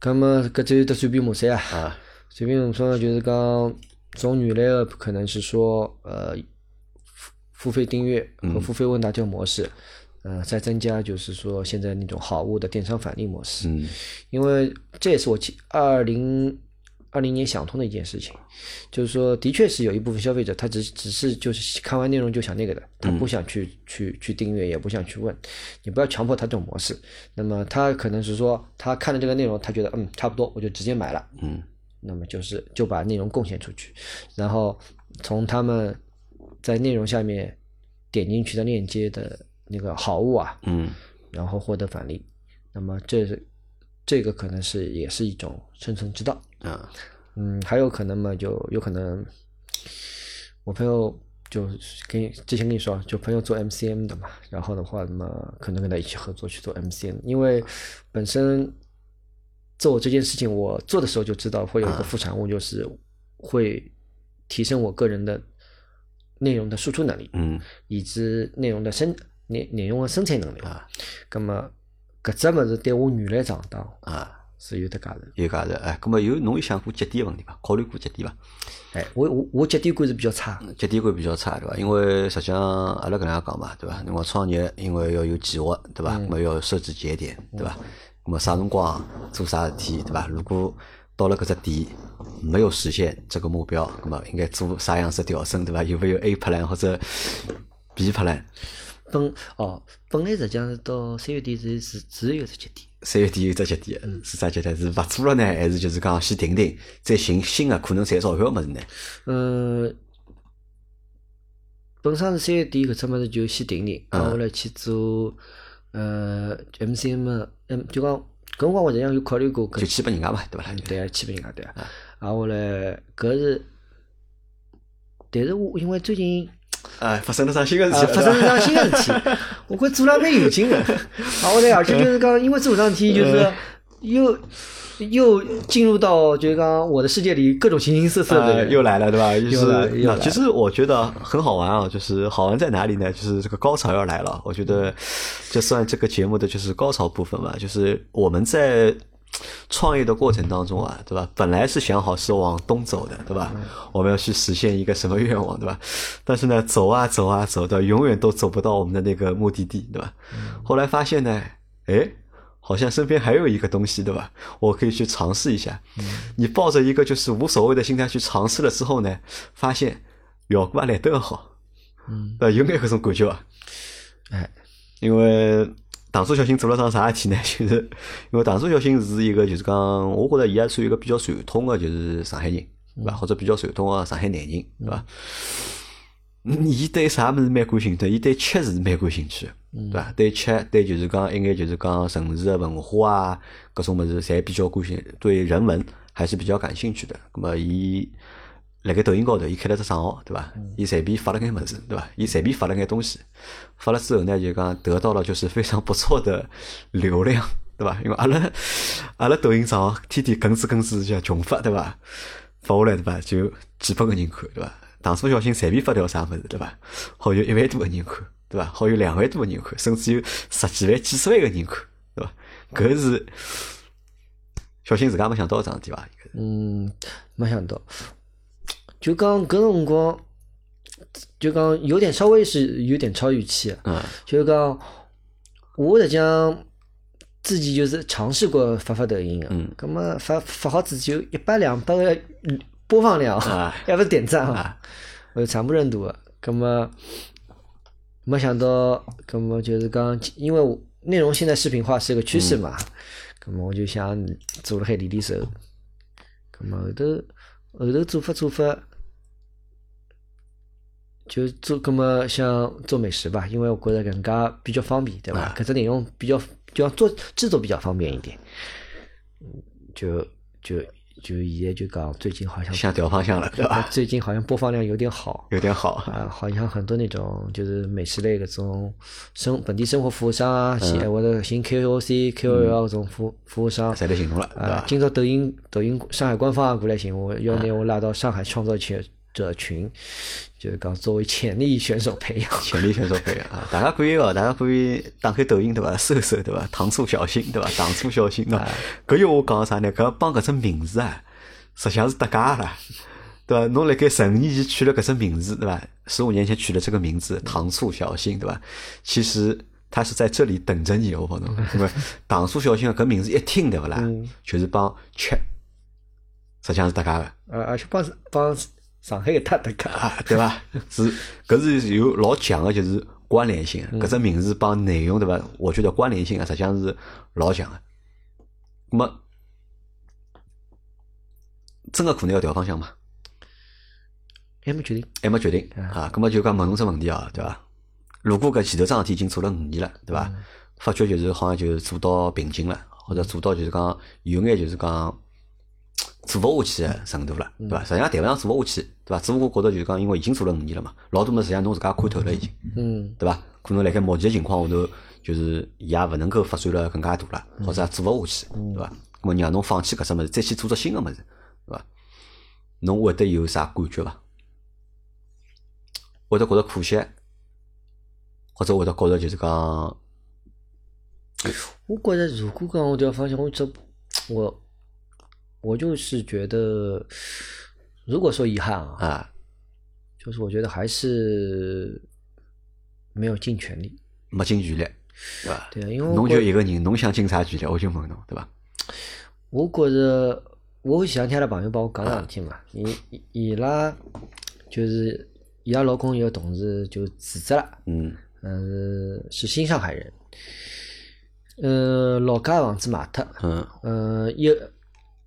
[SPEAKER 2] 搿么搿只有得转变模式啊，转变模式就是讲从原来的可能是说呃。付费订阅和付费问答这个模式，呃，再增加就是说现在那种好物的电商返利模式，嗯，因为这也是我二零二零年想通的一件事情，就是说的确是有一部分消费者他只只是就是看完内容就想那个的，他不想去去去订阅，也不想去问，你不要强迫他这种模式，那么他可能是说他看了这个内容，他觉得嗯差不多，我就直接买了，嗯，那么就是就把内容贡献出去，然后从他们。在内容下面点进去的链接的那个好物啊，嗯，然后获得返利，那么这是这个可能是也是一种生存之道。啊，嗯，还有可能嘛，就有可能我朋友就跟之前跟你说，就朋友做 MCM 的嘛，然后的话，那么可能跟他一起合作去做 MCM，因为本身做这件事情，我做的时候就知道会有一个副产物，就是会提升我个人的。内容的输出能力，嗯，以及内容的生内内容的生产能力啊，那么搿只物事对我原来上当啊是有的价值，
[SPEAKER 1] 有价值哎，那么有侬有想过节点问题伐？考虑过节点伐？
[SPEAKER 2] 哎，我我我节点观是比较差，
[SPEAKER 1] 节点观比较差对伐？因为实际上阿拉搿能样讲嘛，对伐？侬讲创业因为要有计划对伐？么要设置节点对伐？么啥辰光做啥事体对伐？如果到了搿只点没有实现这个目标，那么应该做啥样子调整，对伐？有没有 A plan 或者 B plan？
[SPEAKER 2] 本哦，本来实际上到三月底是是只有只节点。
[SPEAKER 1] 三月底有只节点，是啥节点？是勿做了呢，还是就是讲先停停，再寻新的可能赚钞票么子呢？
[SPEAKER 2] 嗯，本身是三月底搿只么子就先停停，然后来去做呃 MCM，嗯，就讲。搿辰光我实际上有考虑过，
[SPEAKER 1] 就去拨人家嘛，对伐？
[SPEAKER 2] 对啊，去拨人家对啊。啊，后来搿是，但是我因为最近
[SPEAKER 1] 啊发生了桩新的事体，
[SPEAKER 2] 发生了桩新的事体，我觉做了蛮有劲的。啊，后来而且就是讲，因为这桩事体就是又。又进入到就是讲我的世界里，各种形形色色的
[SPEAKER 1] 又来了，对吧？就是其实我觉得很好玩啊，就是好玩在哪里呢？就是这个高潮要来了。我觉得就算这个节目的就是高潮部分吧。就是我们在创业的过程当中啊，对吧？本来是想好是往东走的，对吧？我们要去实现一个什么愿望，对吧？但是呢，走啊走啊走的，永远都走不到我们的那个目的地，对吧？后来发现呢，哎。好像身边还有一个东西，对吧？我可以去尝试一下。你抱着一个就是无所谓的心态去尝试了之后呢，发现效果来得好。嗯，呃，有没有搿种感觉啊。哎，因为唐叔小新做了桩啥事体呢？就是 因为唐叔小新是一个，就是讲，我觉着伊也算一个比较传统的，就是上海人，对吧？或者比较传统的上海男人，对吧？伊对啥物事蛮感兴趣？伊对吃是蛮感兴趣，对伐？对吃，对就是讲一眼就是讲城市的文化啊，各种物事侪比较感兴趣。对人文还是比较感兴趣的。那么，伊辣盖抖音高头，伊开了只账号，对伐？伊随便发了眼物事，对伐？伊随便发了眼东西，发了之后呢，就讲得到了就是非常不错的流量，对伐？因为阿拉阿拉抖音账号天天更新更新叫穷发，对伐？发下来对伐？就几百个人看，对伐？当初小新随便发条啥物事，对伐？好有一万多个人看，对伐？好有两万多个人看，甚至有十几万、几十万个人看，对伐？搿是小新自家没想到桩事体伐？
[SPEAKER 2] 嗯，没想到。就讲搿辰光，就讲有点稍微是有点超预期。嗯。就讲我实际上自己就是尝试过发发抖音嗯。葛么发发好子就，一百两百个。播放量啊，要不是点赞啊，我有惨不忍睹。葛么没想到，葛么就是讲，因为内容现在视频化是个趋势嘛，葛么我就想做了海练练手，葛么后头后头做法做法。就做，葛么像做美食吧，因为我觉得更加比较方便，对伐？搿只内容比较，就要做制作比较方便一点。就就就现在就讲，最近好像
[SPEAKER 1] 想调方向了，对吧？
[SPEAKER 2] 最近好像播放量有点好，
[SPEAKER 1] 有点好
[SPEAKER 2] 啊，好像很多那种就是美食类搿种生本地生活服务商啊，或者新 KOC、KOL 搿种服服务商，
[SPEAKER 1] 侪来寻侬了，
[SPEAKER 2] 啊，今朝抖音抖音上海官方也过来寻我，要拿我拉到上海创造去。者群，就是讲作为潜力选手培养，
[SPEAKER 1] 潜力选手培养啊！大家可以哦，大家可以打开抖音对伐？搜搜对伐？糖醋小新对伐？糖醋小新啊！搿句话讲啥呢？搿帮搿只名字啊，实际上是搭嘎了，对伐？侬辣盖十五年前取了搿只名字对伐？十五年前取了这个名字糖醋小新对伐？其实他是在这里等着你，我讲侬，对伐？糖醋小新搿名字一听对勿啦？就是帮吃，实际上是搭嘎个，
[SPEAKER 2] 呃，而且帮帮。上海个太大
[SPEAKER 1] 个，对伐？是，搿是有老强个，就是关联性。搿只名字帮内容，对伐？我觉得关联性啊，实际上是老强个。那么，真个可能要调方向嘛？
[SPEAKER 2] 还没决定，
[SPEAKER 1] 还没决定啊。那么就讲问侬只问题啊，对伐？如果搿前头桩事体已经做了五年了，对伐？发觉就是好像就做到瓶颈了，或者做到就是讲有眼就是讲。做勿下去个程度了，对伐？实际上谈勿上做勿下去，对伐？只不过觉着就是讲，因为已经做了五年了嘛，老多么实际上侬自家看透了已经，嗯，对伐？可能辣盖目前个情况下头，就是伊也勿能够发展了更加大了，或者做勿下去，对伐？那么让侬放弃搿只物事，再去做只新个物事，对伐？侬会得有啥感觉伐？会得觉着可惜，或者会得觉着就是讲，
[SPEAKER 2] 我觉着如果讲我调方向，我这我。我就是觉得，如果说遗憾啊，啊，就是我觉得还是没有尽全力，
[SPEAKER 1] 没尽全力，对吧？
[SPEAKER 2] 对啊，因为
[SPEAKER 1] 侬就一个人，侬想尽啥全力，我就问侬，对吧？
[SPEAKER 2] 我觉着，我前两天拉朋友帮我讲两天嘛，伊伊拉就是伊拉老公一个同事就辞职了，嗯，嗯，是新上海人，嗯，老家房子卖脱，嗯，嗯，一。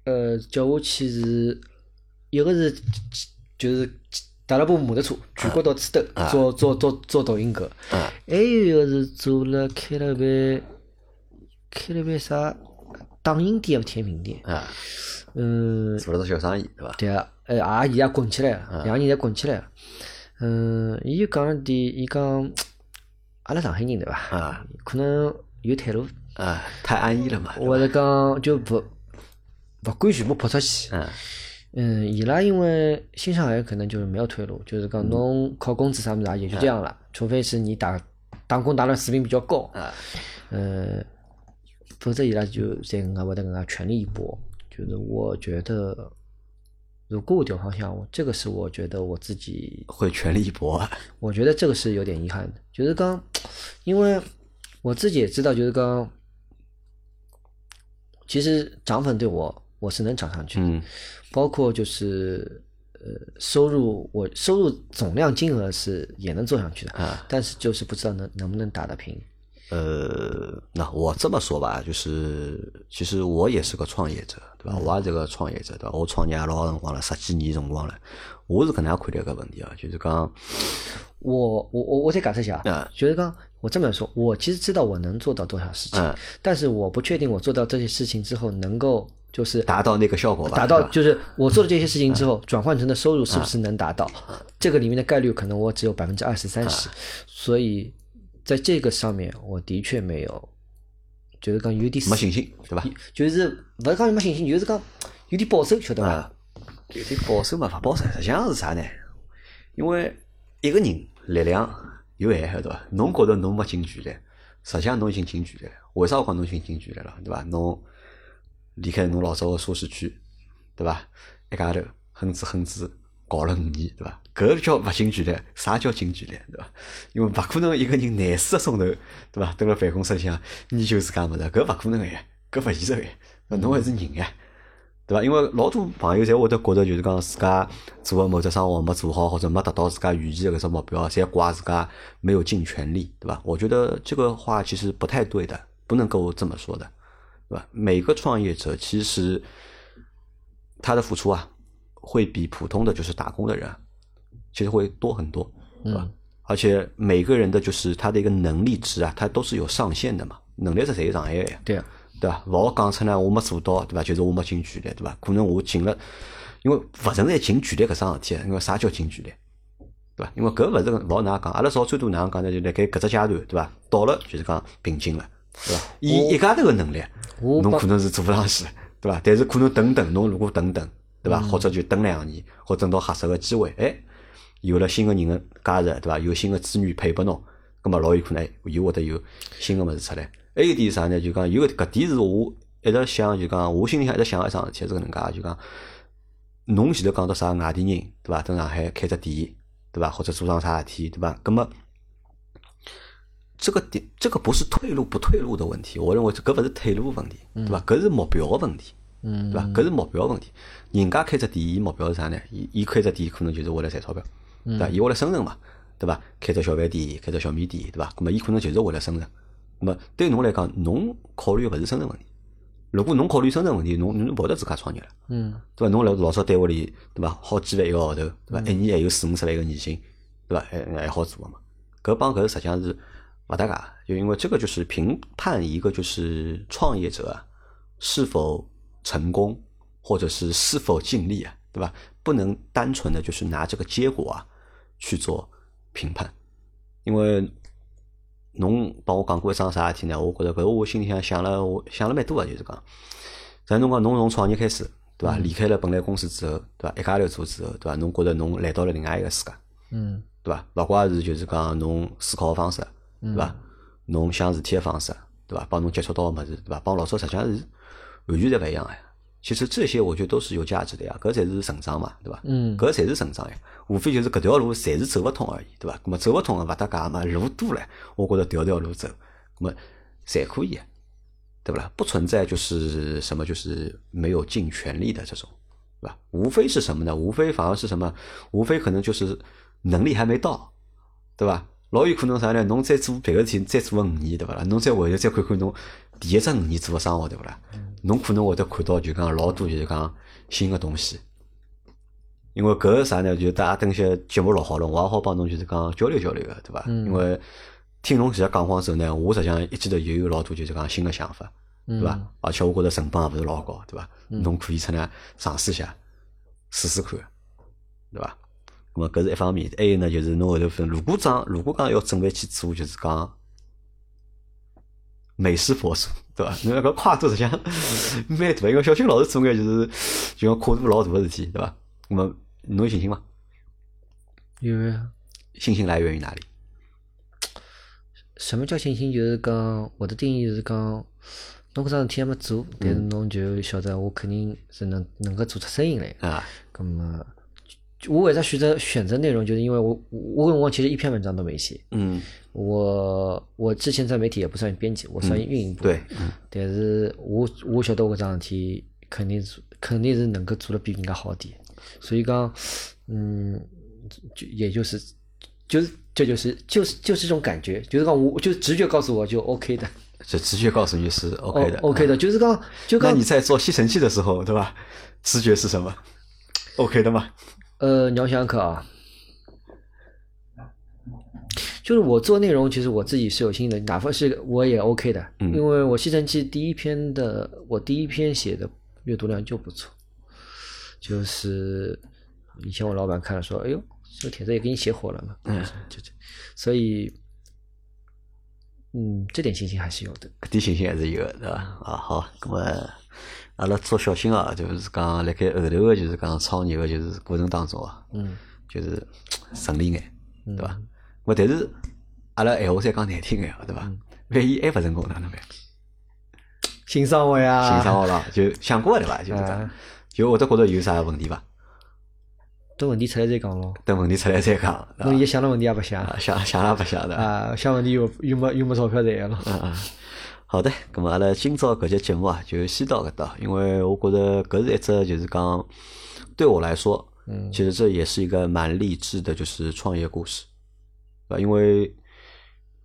[SPEAKER 2] 呃，叫我去是，一个是就是踏了部摩托车，全国到处兜，做做做做抖音个，还有一个是做了开了爿开了爿啥打印店和甜品店，嗯，
[SPEAKER 1] 做了个小生意，对伐？
[SPEAKER 2] 对啊，哎，阿姨也滚起来了，两个人侪滚起来了。嗯，伊讲了点，伊讲阿拉上海人对伐？啊，可能有退路
[SPEAKER 1] 啊，太安逸了嘛。
[SPEAKER 2] 或者讲就不。不管全部泼出去，嗯，嗯，伊拉因为新上海可能就是没有退路，就是讲侬靠工资啥么子也就这样了，除非是你打打工打的水平比较高，啊，嗯，否则伊拉就再更加会得更加全力一搏。就是我觉得，如果我调方向，我这个是我觉得我自己
[SPEAKER 1] 会全力一搏。
[SPEAKER 2] 我觉得这个是有点遗憾的，就是刚，因为我自己也知道，就是刚，其实涨粉对我。我是能涨上去的，包括就是呃收入，我收入总量金额是也能做上去的啊，但是就是不知道能能不能打得平。
[SPEAKER 1] 呃，那我这么说吧，就是其实我也是个创业者，对吧？我也是个创业者，对吧？我创业也老辰光了，十几年辰光了。我是搿能样看待个问题啊，就是讲，
[SPEAKER 2] 我我我我再解释一下啊，就是讲我这么说，我其实知道我能做到多少事情，但是我不确定我做到这些事情之后能够。就是
[SPEAKER 1] 达到那个效果吧，
[SPEAKER 2] 达到就是我做了这些事情之后，转换成的收入是不是能达到？这个里面的概率可能我只有百分之二十三十，所以在这个上面我的确没有，就是讲有点
[SPEAKER 1] 没信心，对吧？
[SPEAKER 2] 就是不是讲没信心，就是讲有点保守，晓得吧？
[SPEAKER 1] 有点保守嘛，不保守，实际上是啥呢？因为一个人力量有限，晓得吧？侬觉得侬没尽全力，实际上侬已经尽全力了。为啥我讲侬已经尽全力了，对吧？侬。离开侬老早个舒适区，对伐？一家头哼哧哼哧搞了五年，对伐？搿叫勿尽全力，啥叫尽全力，对伐？因为勿可能一个人廿四个钟头，对伐？蹲辣办公室里向研究自家物事，搿勿可能个呀，搿勿现实个呀。侬还是人呀，对伐？因为老多朋友侪会得觉得，就是讲自家做个某只生活没做好，或者没达到自家预期的搿只目标，侪怪自家没有尽全力，对伐？我觉得这个话其实不太对的，不能够这么说的，对吧？每个创业者其实他的付出啊，会比普通的就是打工的人，其实会多很多，对吧？而且每个人的就是他的一个能力值啊，他都是有上限的嘛，能力值是谁上限？
[SPEAKER 2] 对啊，
[SPEAKER 1] 对伐？勿好讲出来我没做到，对吧？就是我没尽全力，对吧？可能我尽了，因为勿存在尽全力搿桩事体，因为啥叫尽全力？对伐？因为搿勿是勿好哪讲，阿拉少最多哪能讲呢？就辣盖搿只阶段，对伐？到了就是讲瓶颈了，对伐？以一家头个能力，侬可能是做勿上去，对伐？但是可能等等，侬如果等等，对伐？或者就等两年，或等到合适个机会，哎。有了新个人个加入，对伐？有新个资源配拨侬，葛么老有可能又会得有新个物事出来。还有点啥呢？就讲有搿点是我一直想，就讲我心里向一直想一桩事体是搿能介，就讲侬前头讲到啥外地人，对伐？在上海开只店，对伐？或者做桩啥事体，对伐？葛末这个点，这个不是退路不退路的问题，我认为搿勿是退路问题，对伐？搿是目标个问题，对伐？搿是目标问题。人家开只店，伊目标是啥呢？伊伊开只店可能就是为了赚钞票。对伐？伊为了生存嘛，对伐？开只小饭店，开只小面店，对伐？那么伊可能就是为了生存。那么对侬来讲，侬考虑个勿是生存问题。如果侬考虑生存问题，侬侬勿得自家创业了，嗯，对伐？侬辣老早单位里，对伐？好几万一个号头，对伐？一年还有四五十万个年薪，对伐？还还好做个嘛？搿帮搿实际上是勿搭嘎，就因为这个就是评判一个就是创业者是否成功，或者是是否尽力啊，对吧？不能单纯的就是拿这个结果啊。去做评判，因为侬帮我讲过一桩啥事体呢？我觉着搿我心里向想了，我想了蛮多啊，就是讲，咱侬讲侬从创业开始，对吧？离开了本来公司之后，对吧？一家头做之后，对吧？侬觉着侬来到了另外一个世界，嗯，对吧？勿怪是就是讲侬思考个方式，对伐？侬想事体个方式，对伐？帮侬接触到个物事，对伐？帮老早实际上是完全侪勿一样个。其实这些我觉得都是有价值的呀，搿才是成长嘛，对伐？嗯，搿才是成长呀，无非就是搿条路暂时走勿通而已，对伐？咾么走勿通个勿搭界嘛，路多了，我觉着条条路走，咾么侪可以，对不啦？不存在就是什么就是没有尽全力的这种，对吧？无非是什么呢？无非反而是什么？无非可能就是能力还没到，对吧？老有可能啥呢？侬再做别个事体，再做个五年，对伐啦？侬再回头再看看侬第一只五年做个生活，对勿啦？侬可能会得看到就讲老多就是讲新个东西，因为搿个啥呢？就大家等些节目录好了，我也好帮侬就是讲交流交流个，对伐？因为听侬现在讲话时候呢，我实际上一记头也有老多就是讲新个想法，对伐？而且我觉着成本也勿是老高，对伐？侬可以出来尝试一下，试试看，对伐？咁么搿是一方面，还有呢就是侬后头分，如果讲如果讲要准备去做，就是讲美食博主。对伐？侬 那个跨度实际上蛮大，因为小新老师做眼就是就要跨度老大个事体，对伐？那么侬有信心吗？
[SPEAKER 2] 有呀。
[SPEAKER 1] 信心来源于哪里？
[SPEAKER 2] 什么叫信心？就是讲我的定义是讲，侬搿桩事体还没做，但是侬就晓得我肯定是能能够做出声音来啊。咁么？我为啥选择选择内容？就是因为我我我其实一篇文章都没写。嗯，我我之前在媒体也不算编辑，我算运营部。
[SPEAKER 1] 对，
[SPEAKER 2] 但是我我晓得我桩事体肯定是肯定是能够做的比人家好点，所以讲，嗯，就也就是就是这就是就是就是这种感觉，就是讲我就直觉告诉我就 OK 的。
[SPEAKER 1] 就直觉告诉你是 OK 的
[SPEAKER 2] ，OK 的，就是讲就
[SPEAKER 1] 那你在做吸尘器的时候，对吧？直觉是什么？OK 的吗？
[SPEAKER 2] 呃，你要想想看啊，就是我做内容，其实我自己是有心的，哪怕是我也 OK 的，因为我吸尘器第一篇的，我第一篇写的阅读量就不错，就是以前我老板看了说，哎呦，这个帖子也给你写火了嘛，嗯，就这，所以，嗯，这点信心还是有的，
[SPEAKER 1] 这点信心还是有的，对吧？啊，好，那么。阿拉做小新啊，就是讲辣盖后头个，就是讲创业个，就是过程当中啊，嗯，就是顺利眼，对伐？我但是阿拉闲话再讲难听眼，对伐？万一还勿成功哪能办？
[SPEAKER 2] 新生活呀，
[SPEAKER 1] 新生活了，就想过对伐？就是讲，就我得觉着有啥问题伐？
[SPEAKER 2] 等问题出来再讲咯。
[SPEAKER 1] 等问题出来再讲。
[SPEAKER 2] 侬现在想了问题也勿想，
[SPEAKER 1] 想想也勿想的。
[SPEAKER 2] 啊，想问题又又没又没钞票赚了。嗯嗯。
[SPEAKER 1] 好的，咁么阿拉今朝搿节节目啊，就先到搿搭，因为我觉着搿是一只就是讲对我来说，嗯，其实这也是一个蛮励志的，就是创业故事，啊，因为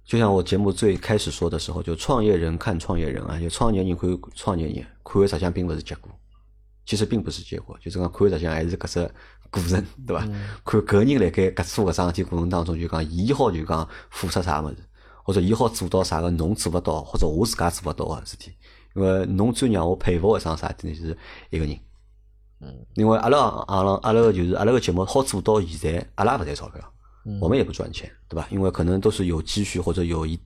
[SPEAKER 1] 就像我节目最开始说的时候，就创业人看创业人啊，就创业人看创业人，看的实际上并不是结果，其实并不是结果，就是讲看实际上还是搿只过程，对伐？看搿人辣盖搿做搿桩事体过程当中，就讲伊好就讲付出啥物事。或者伊好做到啥个侬做勿到，或者我自家做勿到个事体，因为侬最让我佩服一桩啥体呢？就是一个人。嗯。因为阿拉阿拉阿拉个就是阿拉个节目好做到现在，阿拉勿赚钞票，我们也不赚钱，对吧？因为可能都是有积蓄或者有一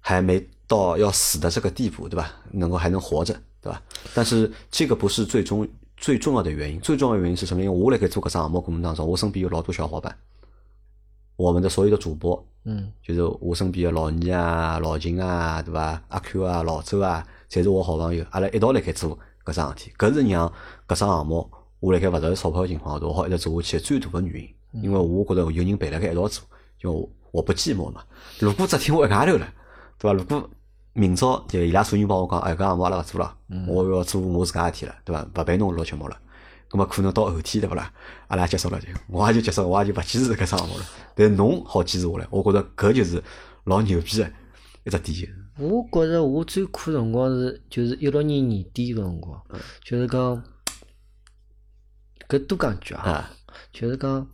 [SPEAKER 1] 还没到要死的这个地步，对吧？能够还能活着，对吧？但是这个不是最终最重要的原因，最重要的原因是什么？因为我辣盖做搿项目过程当中，我身边有老多小伙伴。我们的所有的主播，嗯，就是我身边的老倪啊、老秦啊，对伐？阿 Q 啊、老周啊，侪是我好朋友，阿拉一道辣盖做搿桩事体，搿是让搿桩项目我辣盖勿赚钞票情况下头，我好一直做下去最大的原因。因为我觉着有人陪辣盖一道做，就我不寂寞嘛。如果只听我一家头了，对伐？如果明朝就伊拉所有人帮我讲，哎，搿项目阿拉勿做了，我要做我自家事体了，对伐？勿陪侬录节目了。咁么可能到后天对勿啦？阿拉结束了就，我也就结束，我也就勿坚持搿项目了。但侬好坚持下来，我觉着搿就是老牛逼个一只点。
[SPEAKER 2] 我觉着我最苦辰光是就是一六年年底个辰光，就是讲搿多讲句啊，就是讲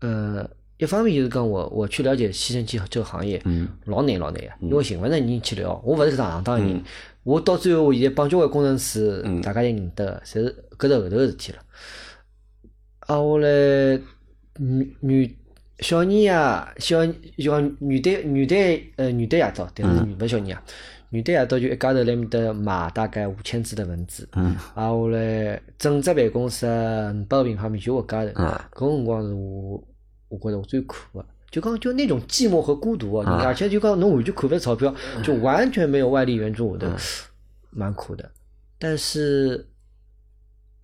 [SPEAKER 2] 呃，一方面就是讲我我去了解吸尘器这个行业，老难老难个，因为寻勿着人去聊，我勿是搿行当人。我到最后，我现在帮交关工程师，大家侪认得，侪是搿是后头个事体了。啊，我来女女小年夜，小就讲元旦元旦呃女的夜到，但是勿是小年夜，元旦夜到就一家头来面搭买大概五千字的文字。嗯。啊，我来整只办公室五百个平方米就我家头。嗯。搿辰光是我，我觉着我最苦个。就讲就那种寂寞和孤独啊，而且就讲侬完全看勿着钞票，就完全没有外力援助，我的蛮苦的。但是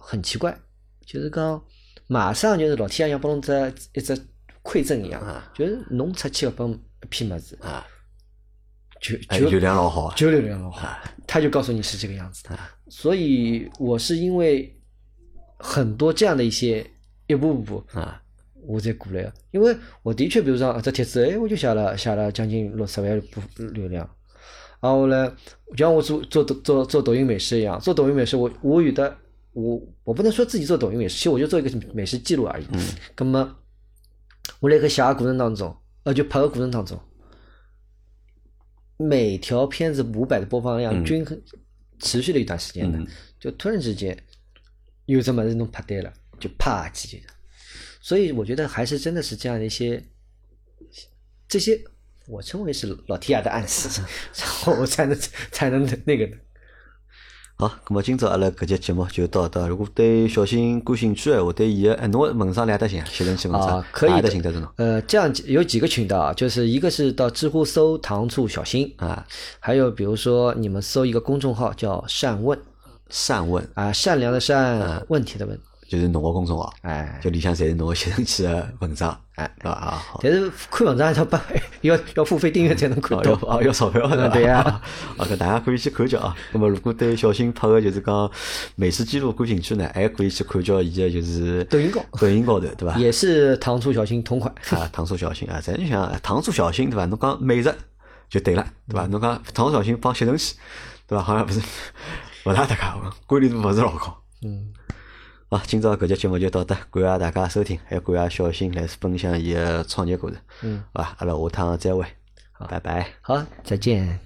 [SPEAKER 2] 很奇怪，就是讲马上就是老天爷像帮侬只一只馈赠一样，就是侬出去搿本一批物事啊，就就
[SPEAKER 1] 流量老好，
[SPEAKER 2] 就流量老好，他就告诉你是这个样子。的。所以我是因为很多这样的一些一步步啊。我才过来个，因为我的确，比如说这帖子，哎，我就写了写了将近六十万部流量，然后呢，就像我做做做做抖音美食一样，做抖音美食，我我有的我我不能说自己做抖音美食，其实我就做一个美食记录而已。嗯。那么我那个写过程当中，呃，就拍个过程当中，每条片子五百的播放量均衡持续了一段时间的，就突然之间有这么子弄拍对了，就啪叽。所以我觉得还是真的是这样的一些，这些我称为是老天爷的暗示，然后我才能才能那个的。
[SPEAKER 1] 好，那么今朝阿拉搿节节目就到这。如果对小新感兴趣的话，对伊个哎，侬问上两得行，写成几文章，
[SPEAKER 2] 可以
[SPEAKER 1] 的，行得着侬。
[SPEAKER 2] 呃，这样有几个渠道，就是一个是到知乎搜“糖醋小新”啊，还有比如说你们搜一个公众号叫“善问”，
[SPEAKER 1] 善问。
[SPEAKER 2] 啊，善良的善，问题的问。
[SPEAKER 1] 就是侬个公众号，哎，就里向侪是侬写成起个文章，哎，对吧？啊，
[SPEAKER 2] 但是看文章要不要要付费订阅才能看到，
[SPEAKER 1] 啊，要钞票
[SPEAKER 2] 的，对呀。
[SPEAKER 1] 啊，搿 大家可以去看叫啊。那么如果对小新拍个就是讲美食记录感兴趣呢，还可以去看叫伊个就是
[SPEAKER 2] 抖音高，
[SPEAKER 1] 抖音高头，对吧？
[SPEAKER 2] 也是糖醋小新同款
[SPEAKER 1] 啊，糖醋小新啊，咱就想糖醋小新对吧？侬讲美食就对了，对吧？侬讲糖醋小新帮吸尘器，对吧？好像不是勿大搭界，关联度勿是老高，嗯。好，今朝搿节节目就到这，感谢大家收听，还感谢小新来分享伊个创业故事，嗯，好吧，阿拉下趟再会，拜拜，
[SPEAKER 2] 好，再见。